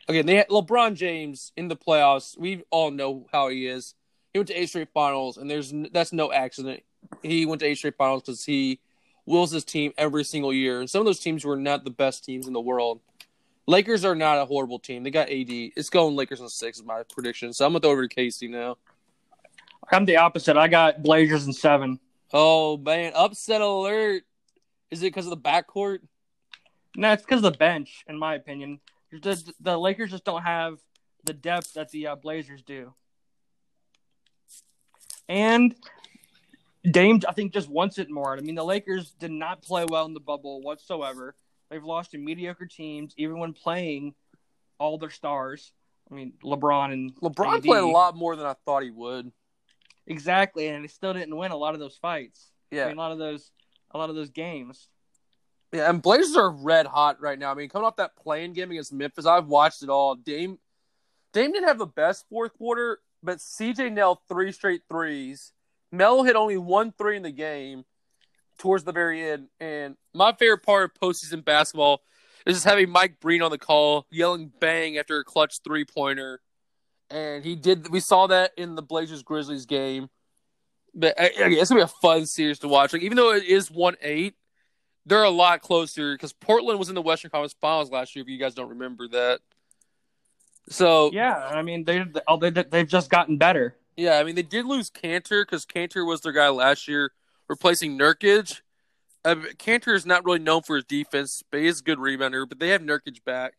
again they had LeBron James in the playoffs. We all know how he is. He went to eight straight finals, and there's that's no accident. He went to eight straight finals because he wills his team every single year. And some of those teams were not the best teams in the world. Lakers are not a horrible team. They got AD. It's going Lakers in six is my prediction. So I'm gonna throw over to Casey now. I'm the opposite. I got Blazers in seven. Oh man, upset alert! Is it because of the backcourt? No, it's because of the bench, in my opinion. The, the Lakers just don't have the depth that the uh, Blazers do. And Dame, I think, just wants it more. I mean, the Lakers did not play well in the bubble whatsoever. They've lost to mediocre teams, even when playing all their stars. I mean, LeBron and LeBron AD. played a lot more than I thought he would. exactly, and they still didn't win a lot of those fights. I Yeah, mean, a lot of those, a lot of those games. Yeah, and Blazers are red hot right now. I mean, coming off that playing game against Memphis, I've watched it all. Dame, Dame didn't have the best fourth quarter, but CJ nailed three straight threes. Melo hit only one three in the game towards the very end. And my favorite part of postseason basketball is just having Mike Breen on the call, yelling "bang" after a clutch three pointer. And he did. We saw that in the Blazers Grizzlies game. But uh, I, I, it's gonna be a fun series to watch. Like even though it is one eight, they're a lot closer because Portland was in the Western Conference Finals last year. If you guys don't remember that, so Yeah, I mean they oh, they they've just gotten better. yeah, I mean they did lose Kanter because Kanter was their guy last year, replacing Nurkic. Uh, Kanter is not really known for his defense, but he is a good rebounder. But they have Nurkic back,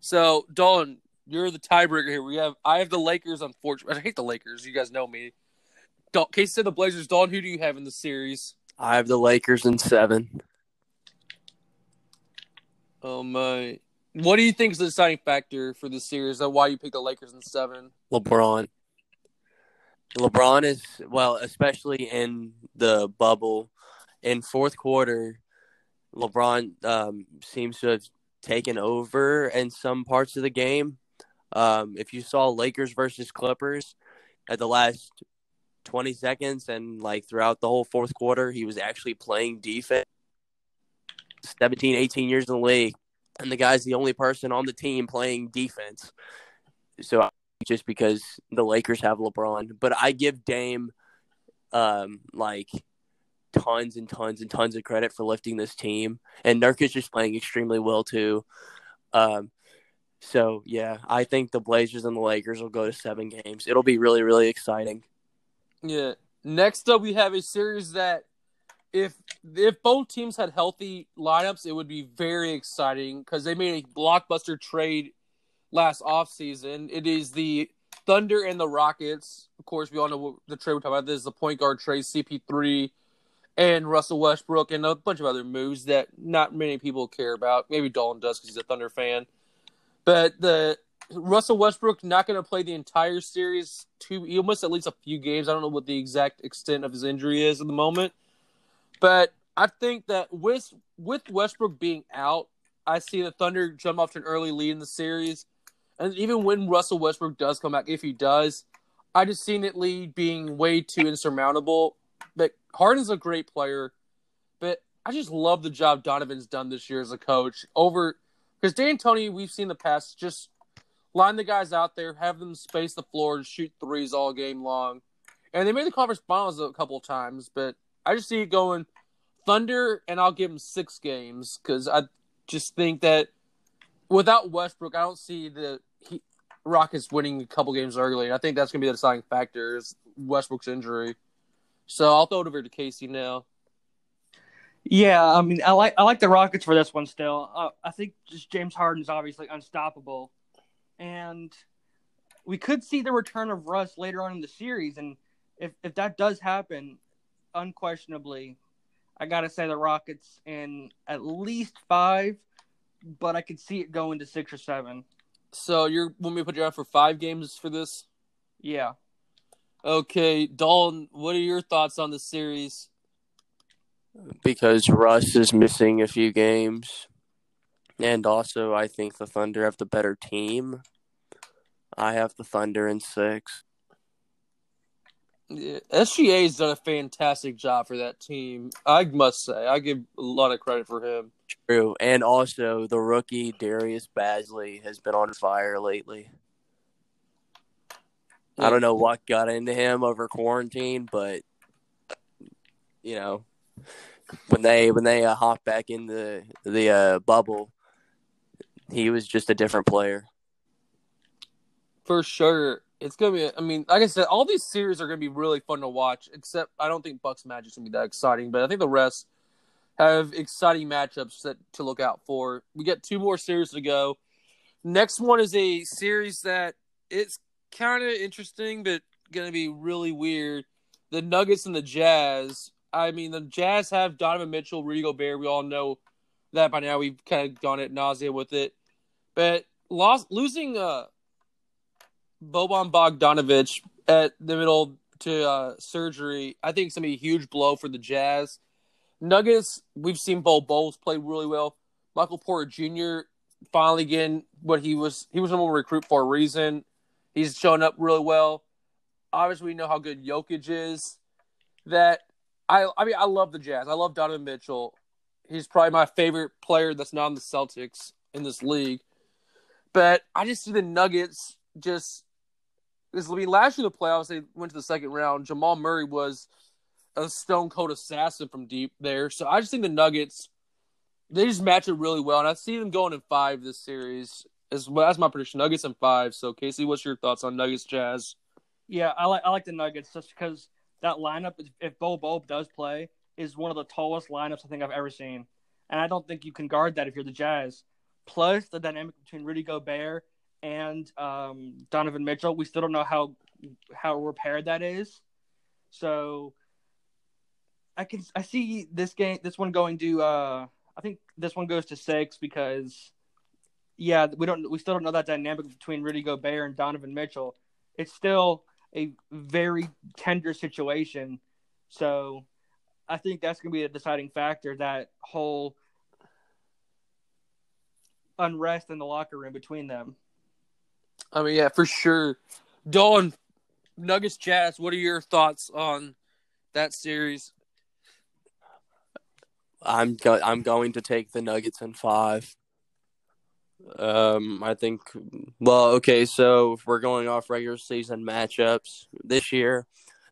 so Dolan, you're the tiebreaker here. We have I have the Lakers. Unfortunately, I hate the Lakers. You guys know me. Dal- Casey said the Blazers. Dolan, who do you have in the series? I have the Lakers in seven. Oh my! What do you think is the deciding factor for this series? Of why you picked the Lakers in seven? LeBron. LeBron is well, especially in the bubble. In fourth quarter, LeBron um, seems to have taken over in some parts of the game. Um, if you saw Lakers versus Clippers at the last 20 seconds and like throughout the whole fourth quarter, he was actually playing defense. 17, 18 years in the league, and the guy's the only person on the team playing defense. So just because the Lakers have LeBron, but I give Dame um like tons and tons and tons of credit for lifting this team, and Nurkic is just playing extremely well too. Um, so yeah, I think the Blazers and the Lakers will go to seven games. It'll be really really exciting. Yeah. Next up, we have a series that, if if both teams had healthy lineups, it would be very exciting because they made a blockbuster trade last offseason. It is the Thunder and the Rockets. Of course, we all know the trade we're talking about. This is the point guard trade, CP3 and Russell Westbrook, and a bunch of other moves that not many people care about. Maybe Dolan does because he's a Thunder fan. But the Russell Westbrook not going to play the entire series. Two, he missed at least a few games. I don't know what the exact extent of his injury is at the moment, but I think that with with Westbrook being out, I see the Thunder jump off to an early lead in the series, and even when Russell Westbrook does come back, if he does, I just seen it lead being way too insurmountable. But Harden's a great player, but I just love the job Donovan's done this year as a coach over because D'Antoni, we've seen the past just line the guys out there, have them space the floor and shoot threes all game long. And they made the conference finals a couple of times, but I just see it going Thunder, and I'll give them six games because I just think that without Westbrook, I don't see the he, Rockets winning a couple games early. And I think that's going to be the deciding factor is Westbrook's injury. So I'll throw it over to Casey now. Yeah, I mean, I like I like the Rockets for this one. Still, uh, I think just James Harden's obviously unstoppable, and we could see the return of Russ later on in the series. And if if that does happen, unquestionably, I gotta say the Rockets in at least five, but I could see it going to six or seven. So you're want me to put you out for five games for this? Yeah. Okay, Dalton, what are your thoughts on the series? because Russ is missing a few games, and also I think the Thunder have the better team. I have the Thunder in six. Yeah, SGA has done a fantastic job for that team. I must say, I give a lot of credit for him. True, and also the rookie Darius Bazley has been on fire lately. I don't know what got into him over quarantine, but you know, when they when they uh, hopped back in the the uh, bubble, he was just a different player. For sure. It's gonna be I mean, like I said, all these series are gonna be really fun to watch, except I don't think Bucks Magic's gonna be that exciting, but I think the rest have exciting matchups that to look out for. We got two more series to go. Next one is a series that it's kind of interesting, but gonna be really weird. The Nuggets and the Jazz. I mean, the Jazz have Donovan Mitchell, Rudy Gobert. We all know that by now. We've kind of gone at nausea with it, but lost losing uh Boban Bogdanovic at the middle to uh, surgery, I think it's gonna be a huge blow for the Jazz. Nuggets, we've seen Bol Bol play really well. Michael Porter Jr. finally getting what he was he was one recruit for a reason. He's showing up really well. Obviously, we know how good Jokic is. That I I mean I love the Jazz. I love Donovan Mitchell. He's probably my favorite player that's not in the Celtics in this league. But I just see the Nuggets just because I mean last year in the playoffs they went to the second round. Jamal Murray was a stone cold assassin from deep there. So I just think the Nuggets They just match it really well, and I see them going in five this series. As well, that's my prediction. Nuggets in five. So, Casey, what's your thoughts on Nuggets Jazz? Yeah, I like I like the Nuggets just because that lineup, if Bol Bol does play, is one of the tallest lineups I think I've ever seen, and I don't think you can guard that if you're the Jazz. Plus the dynamic between Rudy Gobert and um, Donovan Mitchell, we still don't know how how repaired that is. So I can I see this game this one going to uh I think this one goes to six because yeah we don't we still don't know that dynamic between Rudy Gobert and Donovan Mitchell. It's still a very tender situation. So I think that's going to be a deciding factor. That whole unrest in the locker room between them. I mean, yeah, for sure. Dawn, Nuggets Jazz. What are your thoughts on that series? I'm go- I'm going to take the Nuggets in five. Um, I think. Well, okay, so if we're going off regular season matchups this year,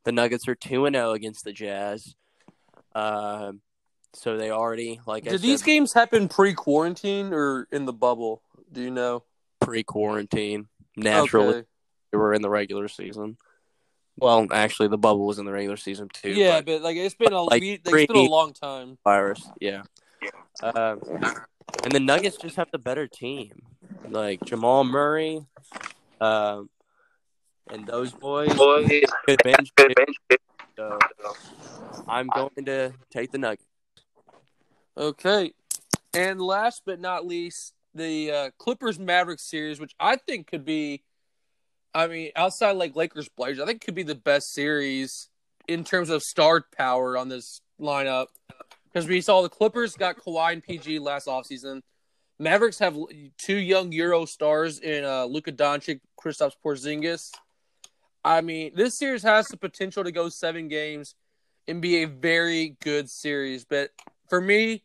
the Nuggets are two and zero against the Jazz. Um, so they already like. Did these games happen pre-quarantine or in the bubble? Do you know? Pre-quarantine, naturally, okay. they were in the regular season. Well, actually, the bubble was in the regular season too. Yeah, but, but like it's been a like, it's been a long time. Virus, yeah. Uh, and the Nuggets just have the better team, like Jamal Murray, um, and those boys. Boys, good bench. So I'm going to take the Nuggets. Okay, and last but not least, the uh, Clippers Mavericks series, which I think could be I mean, outside like Lakers Blazers, I think could be the best series in terms of star power on this lineup. Because we saw the Clippers got Kawhi and PG last offseason. Mavericks have two young Euro stars in uh, Luka Doncic, Kristaps Porzingis. I mean, this series has the potential to go seven games and be a very good series. But for me,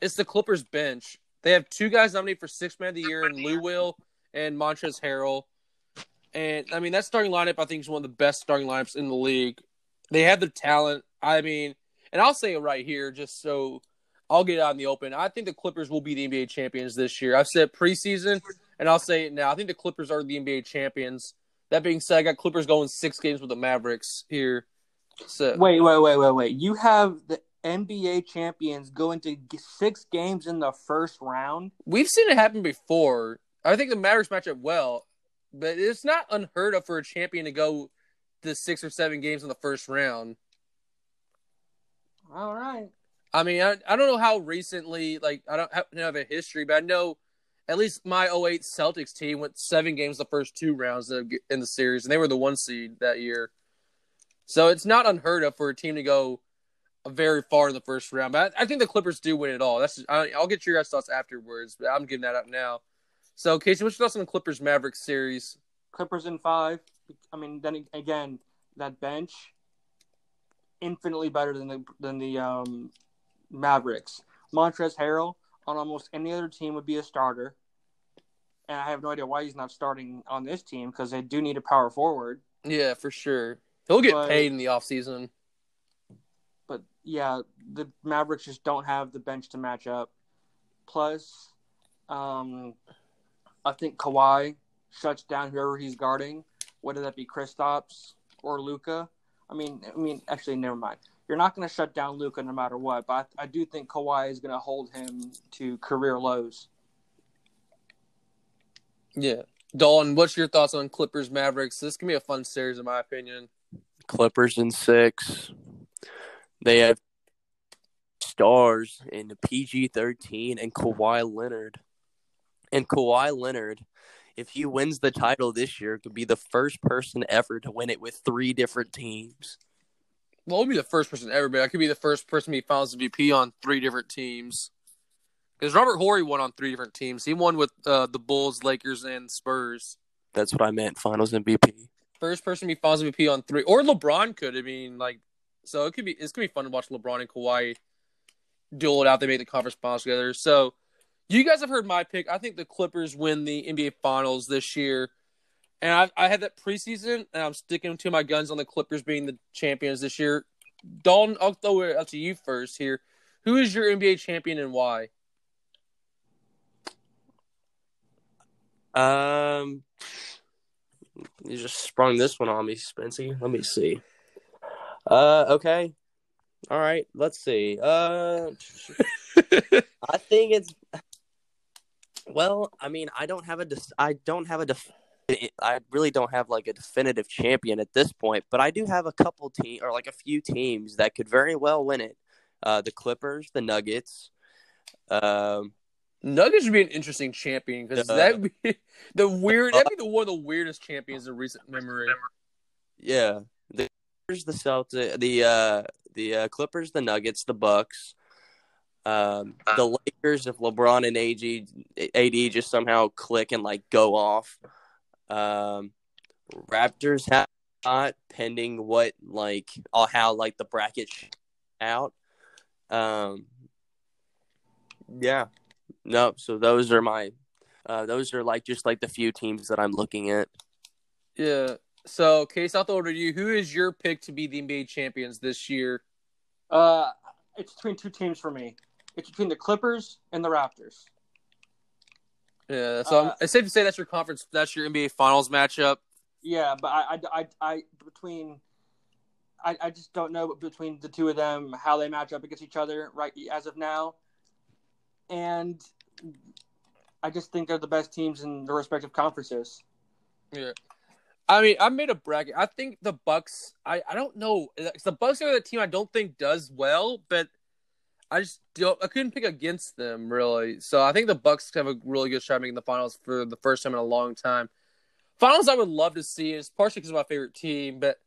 it's the Clippers bench. They have two guys nominated for six man of the year in Lou Will and Montrezl Harrell. And I mean, that starting lineup, I think, is one of the best starting lineups in the league. They have the talent. I mean, and I'll say it right here, just so I'll get it out in the open. I think the Clippers will be the NBA champions this year. I've said preseason, and I'll say it now. I think the Clippers are the NBA champions. That being said, I got Clippers going six games with the Mavericks here. So wait, wait, wait, wait, wait. You have the NBA champions go into six games in the first round. We've seen it happen before. I think the Mavericks match up well but it's not unheard of for a champion to go to six or seven games in the first round. All right. I mean, I, I don't know how recently, like, I don't have, have a history, but I know at least my 08 Celtics team went seven games the first two rounds in the series, and they were the one seed that year. So it's not unheard of for a team to go very far in the first round. But I, I think the Clippers do win it all. That's just, I, will get your guys' thoughts afterwards, but I'm giving that up now. So, Casey, what's your thoughts on the Clippers Mavericks series? Clippers in five. I mean, then again, that bench infinitely better than the than the um, Mavericks. Montrezl Harrell on almost any other team would be a starter, and I have no idea why he's not starting on this team because they do need a power forward. Yeah, for sure. He'll get but, paid in the offseason. But yeah, the Mavericks just don't have the bench to match up. Plus, um, I think Kawhi shuts down whoever he's guarding, whether that be Kristaps or Luka. I mean, I mean, actually, never mind. You're not going to shut down Luka no matter what, but I, I do think Kawhi is going to hold him to career lows. Yeah, Dalton, what's your thoughts on Clippers Mavericks? This can be a fun series, in my opinion. Clippers in six. They have stars in the PG thirteen and Kawhi Leonard. And Kawhi Leonard, if he wins the title this year, could be the first person ever to win it with three different teams. Well, will be the first person ever, but I could be the first person to be Finals MVP on three different teams. Because Robert Horry won on three different teams. He won with uh, the Bulls, Lakers, and Spurs. That's what I meant. Finals MVP. First person to be Finals MVP on three, or LeBron could. I mean, like, so it could be it's gonna be fun to watch LeBron and Kawhi duel it out. They make the conference finals together. So you guys have heard my pick. I think the Clippers win the NBA Finals this year. And I, I had that preseason, and I'm sticking to my guns on the Clippers being the champions this year. Dalton, I'll throw it out to you first here. Who is your NBA champion and why? Um, you just sprung this one on me, Spencey. Let me see. Uh, okay. All right. Let's see. Uh, I think it's. Well, I mean, I don't have a. I don't have a. Def- I really don't have like a definitive champion at this point, but I do have a couple team or like a few teams that could very well win it. Uh, the Clippers, the Nuggets. Um, Nuggets would be an interesting champion because Uh, that'd be the weird. That'd be the one of the weirdest champions in recent memory. Yeah, the Celtics, the uh, the uh, Clippers, the Nuggets, the Bucks, um, the Lakers. If LeBron and AG, AD just somehow click and like go off, um, Raptors have not pending what like or how like the bracket out. Um, yeah, no. So those are my, uh, those are like just like the few teams that I'm looking at. Yeah. So, Case, I'll throw it to you. Who is your pick to be the NBA champions this year? Uh, it's between two teams for me. It's between the Clippers and the Raptors. Yeah. So Uh, it's safe to say that's your conference. That's your NBA Finals matchup. Yeah, but I, I, I, I between, I, I just don't know between the two of them how they match up against each other right as of now, and I just think they're the best teams in their respective conferences. Yeah. I mean, I made a bracket. I think the Bucks. I, I don't know. The Bucks are the team I don't think does well, but I just don't. I couldn't pick against them really. So I think the Bucks have a really good shot making the finals for the first time in a long time. Finals I would love to see is partially because of my favorite team, but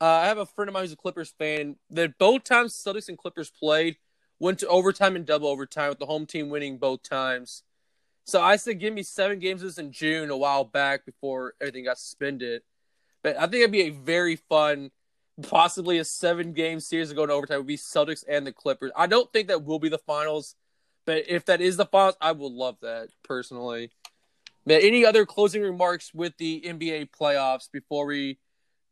uh, I have a friend of mine who's a Clippers fan. That both times Celtics and Clippers played went to overtime and double overtime with the home team winning both times. So I said, give me seven games this in June a while back before everything got suspended. But I think it'd be a very fun, possibly a seven game series to go to overtime. Would be Celtics and the Clippers. I don't think that will be the finals, but if that is the finals, I would love that personally. But any other closing remarks with the NBA playoffs before we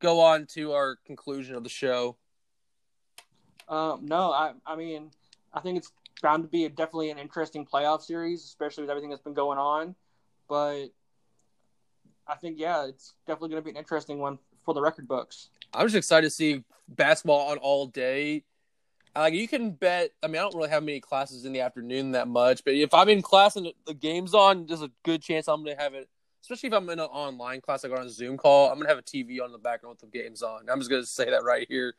go on to our conclusion of the show? Um, no, I, I mean, I think it's bound to be a, definitely an interesting playoff series, especially with everything that's been going on. But I think, yeah, it's definitely going to be an interesting one for the record books. I'm just excited to see basketball on all day. Like you can bet. I mean, I don't really have many classes in the afternoon that much, but if I'm in class and the game's on, there's a good chance I'm gonna have it. Especially if I'm in an online class, like on a Zoom call, I'm gonna have a TV on in the background with the games on. I'm just gonna say that right here,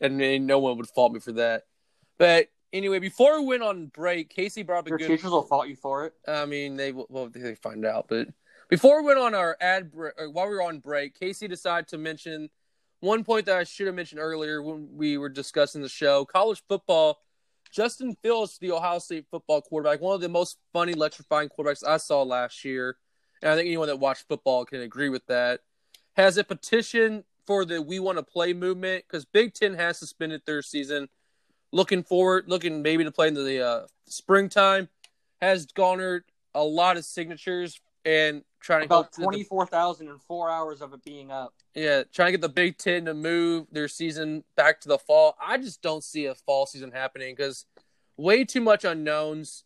and, then no one would fault me for that. But anyway, before we went on break, Casey brought up a Your good. teachers will fault you for it. I mean, they will well, they find out. But before we went on our ad break, uh, while we were on break, Casey decided to mention one point that I should have mentioned earlier when we were discussing the show: college football. Justin Fields, the Ohio State football quarterback, one of the most fun, electrifying quarterbacks I saw last year, and I think anyone that watched football can agree with that. Has a petition for the "We Want to Play" movement because Big Ten has suspended their season. Looking forward, looking maybe to play in the uh, springtime, has garnered a lot of signatures and trying to About twenty four thousand in four hours of it being up. yeah, trying to get the Big Ten to move their season back to the fall. I just don't see a fall season happening because way too much unknowns.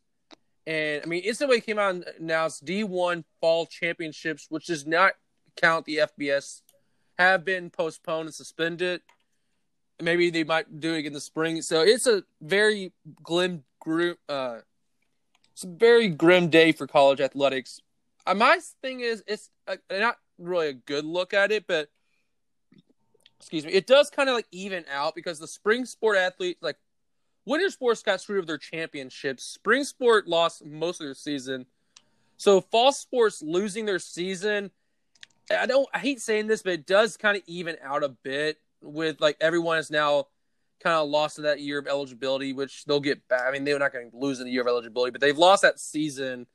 And I mean, instantly came out and announced D1 fall championships, which does not count the FBS, have been postponed and suspended. Maybe they might do it in the spring. So it's a very grim, grim, uh, it's a very grim day for college athletics. Uh, my thing is, it's uh, not really a good look at it, but excuse me, it does kind of like even out because the spring sport athletes, like winter sports, got screwed of their championships. Spring sport lost most of their season, so fall sports losing their season. I don't. I hate saying this, but it does kind of even out a bit with like everyone is now kind of lost in that year of eligibility, which they'll get back. I mean, they're not going to lose in the year of eligibility, but they've lost that season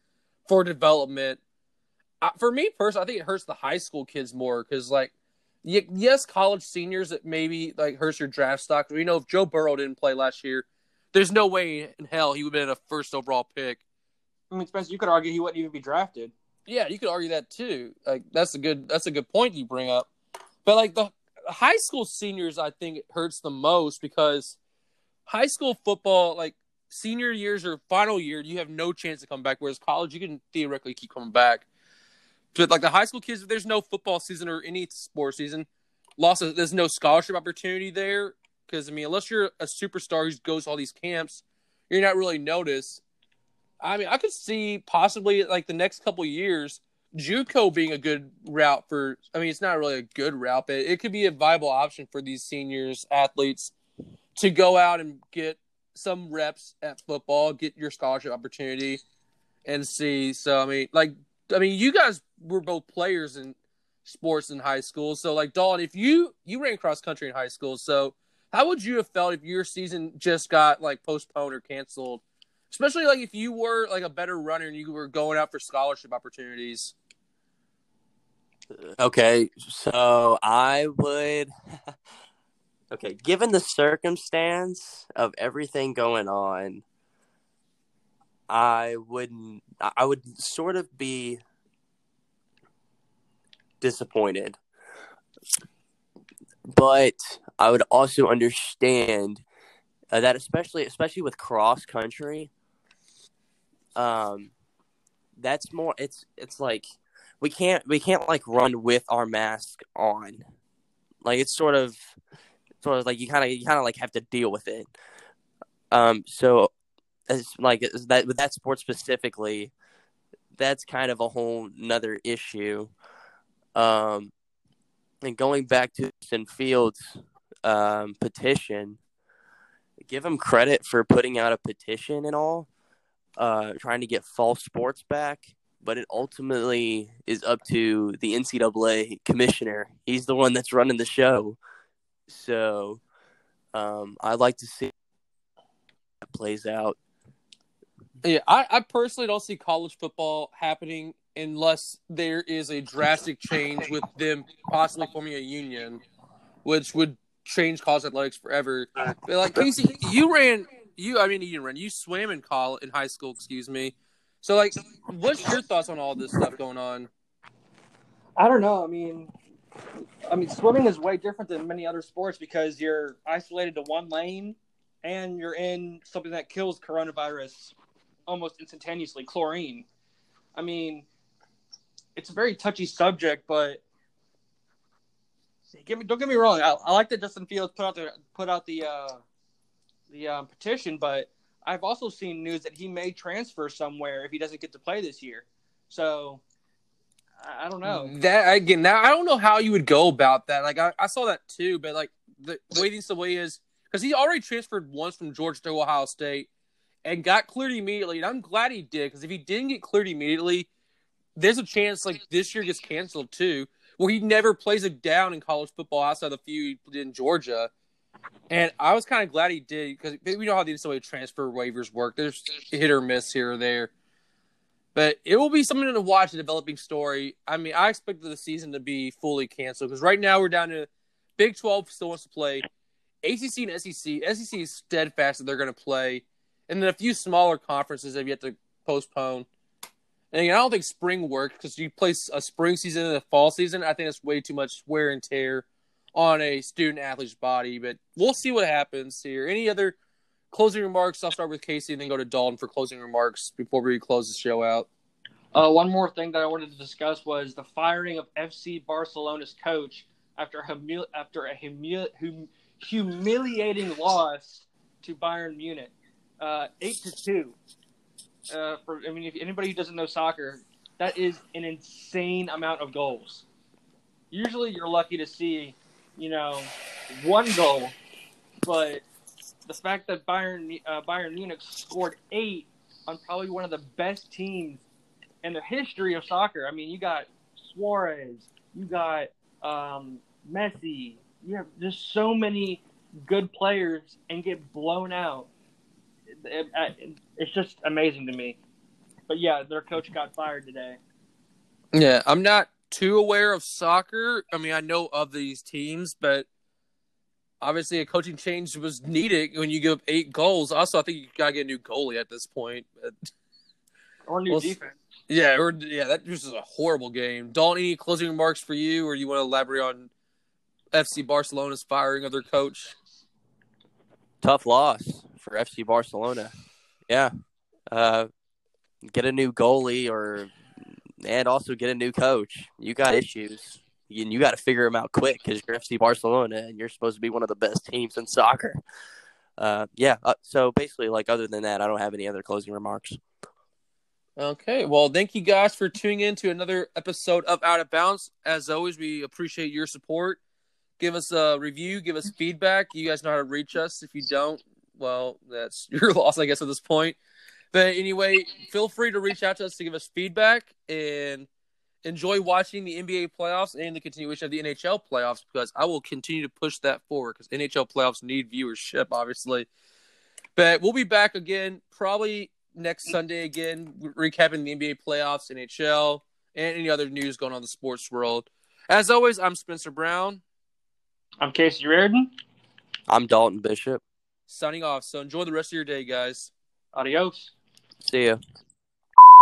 for development. Uh, for me personally, I think it hurts the high school kids more because, like, y- yes, college seniors it maybe like hurts your draft stock. We know if Joe Burrow didn't play last year, there's no way in hell he would have been a first overall pick. I mean, Spencer, you could argue he wouldn't even be drafted. Yeah, you could argue that too. Like that's a good that's a good point you bring up. But like the high school seniors, I think it hurts the most because high school football, like senior years or final year, you have no chance to come back. Whereas college, you can theoretically keep coming back. But like the high school kids, if there's no football season or any sports season. Lost. There's no scholarship opportunity there because I mean, unless you're a superstar who goes all these camps, you're not really noticed. I mean, I could see possibly like the next couple years, JUCO being a good route for. I mean, it's not really a good route, but it could be a viable option for these seniors athletes to go out and get some reps at football, get your scholarship opportunity, and see. So I mean, like, I mean, you guys were both players in sports in high school. So like, Dalton, if you you ran cross country in high school, so how would you have felt if your season just got like postponed or canceled? Especially like if you were like a better runner and you were going out for scholarship opportunities. Okay, so I would. okay, given the circumstance of everything going on, I wouldn't. I would sort of be disappointed, but I would also understand uh, that, especially especially with cross country. Um, that's more. It's it's like we can't we can't like run with our mask on. Like it's sort of sort of like you kind of you kind of like have to deal with it. Um, so as like that with that sport specifically, that's kind of a whole another issue. Um, and going back to Justin Fields' um, petition, give him credit for putting out a petition and all, uh, trying to get fall sports back but it ultimately is up to the NCAA commissioner. He's the one that's running the show. So um, I'd like to see that plays out. Yeah, I, I personally don't see college football happening unless there is a drastic change with them possibly forming a union, which would change college athletics forever. But like Casey, you ran you I mean you run, you swam in college in high school, excuse me. So, like, what's your thoughts on all this stuff going on? I don't know. I mean, I mean, swimming is way different than many other sports because you're isolated to one lane, and you're in something that kills coronavirus almost instantaneously, chlorine. I mean, it's a very touchy subject, but me, don't get me wrong. I, I, like that Justin Fields put out the put out the uh, the um, petition, but I've also seen news that he may transfer somewhere if he doesn't get to play this year. So I, don't know. That again, now I don't know how you would go about that. Like I, I saw that too, but like the waiting the way is because he already transferred once from Georgia to Ohio State and got cleared immediately. And I'm glad he did because if he didn't get cleared immediately, there's a chance like this year gets canceled too, where he never plays a down in college football outside of the few he did in Georgia. And I was kind of glad he did because we know how the NCAA transfer waivers work. There's hit or miss here or there. But it will be something to watch, a developing story. I mean, I expected the season to be fully canceled because right now we're down to Big 12 still wants to play. ACC and SEC. SEC is steadfast that they're going to play. And then a few smaller conferences have yet to postpone. And again, I don't think spring works because you play a spring season and a fall season. I think that's way too much wear and tear on a student athlete's body. But we'll see what happens here. Any other closing remarks? I'll start with Casey and then go to Dalton for closing remarks before we close the show out. Uh, one more thing that I wanted to discuss was the firing of FC Barcelona's coach after a, after a humi- hum- humiliating loss to Bayern Munich, uh, eight to two. Uh, for I mean, if anybody who doesn't know soccer, that is an insane amount of goals. Usually, you're lucky to see you know, one goal, but the fact that Bayern uh, Bayern Munich scored eight on probably one of the best teams in the history of soccer. I mean, you got Suarez, you got um, Messi, you have just so many good players and get blown out. It, it, it's just amazing to me. But yeah, their coach got fired today. Yeah, I'm not too aware of soccer. I mean, I know of these teams, but obviously a coaching change was needed when you give up eight goals. Also, I think you gotta get a new goalie at this point. Or new well, defense. Yeah, or yeah, that was a horrible game. Don't any closing remarks for you, or you want to elaborate on FC Barcelona's firing of their coach? Tough loss for FC Barcelona. Yeah, uh, get a new goalie or and also get a new coach. You got issues, and you got to figure them out quick because you're FC Barcelona and you're supposed to be one of the best teams in soccer. Uh, yeah. Uh, so basically, like other than that, I don't have any other closing remarks. Okay, well, thank you guys for tuning in to another episode of Out of Bounds. As always, we appreciate your support. Give us a review, give us feedback. You guys know how to reach us. If you don't, well, that's your loss, I guess, at this point. But anyway, feel free to reach out to us to give us feedback and enjoy watching the NBA playoffs and the continuation of the NHL playoffs because I will continue to push that forward because NHL playoffs need viewership, obviously. But we'll be back again probably next Sunday again, recapping the NBA playoffs, NHL, and any other news going on in the sports world. As always, I'm Spencer Brown. I'm Casey Reardon. I'm Dalton Bishop. Signing off. So enjoy the rest of your day, guys. Adios. See ya.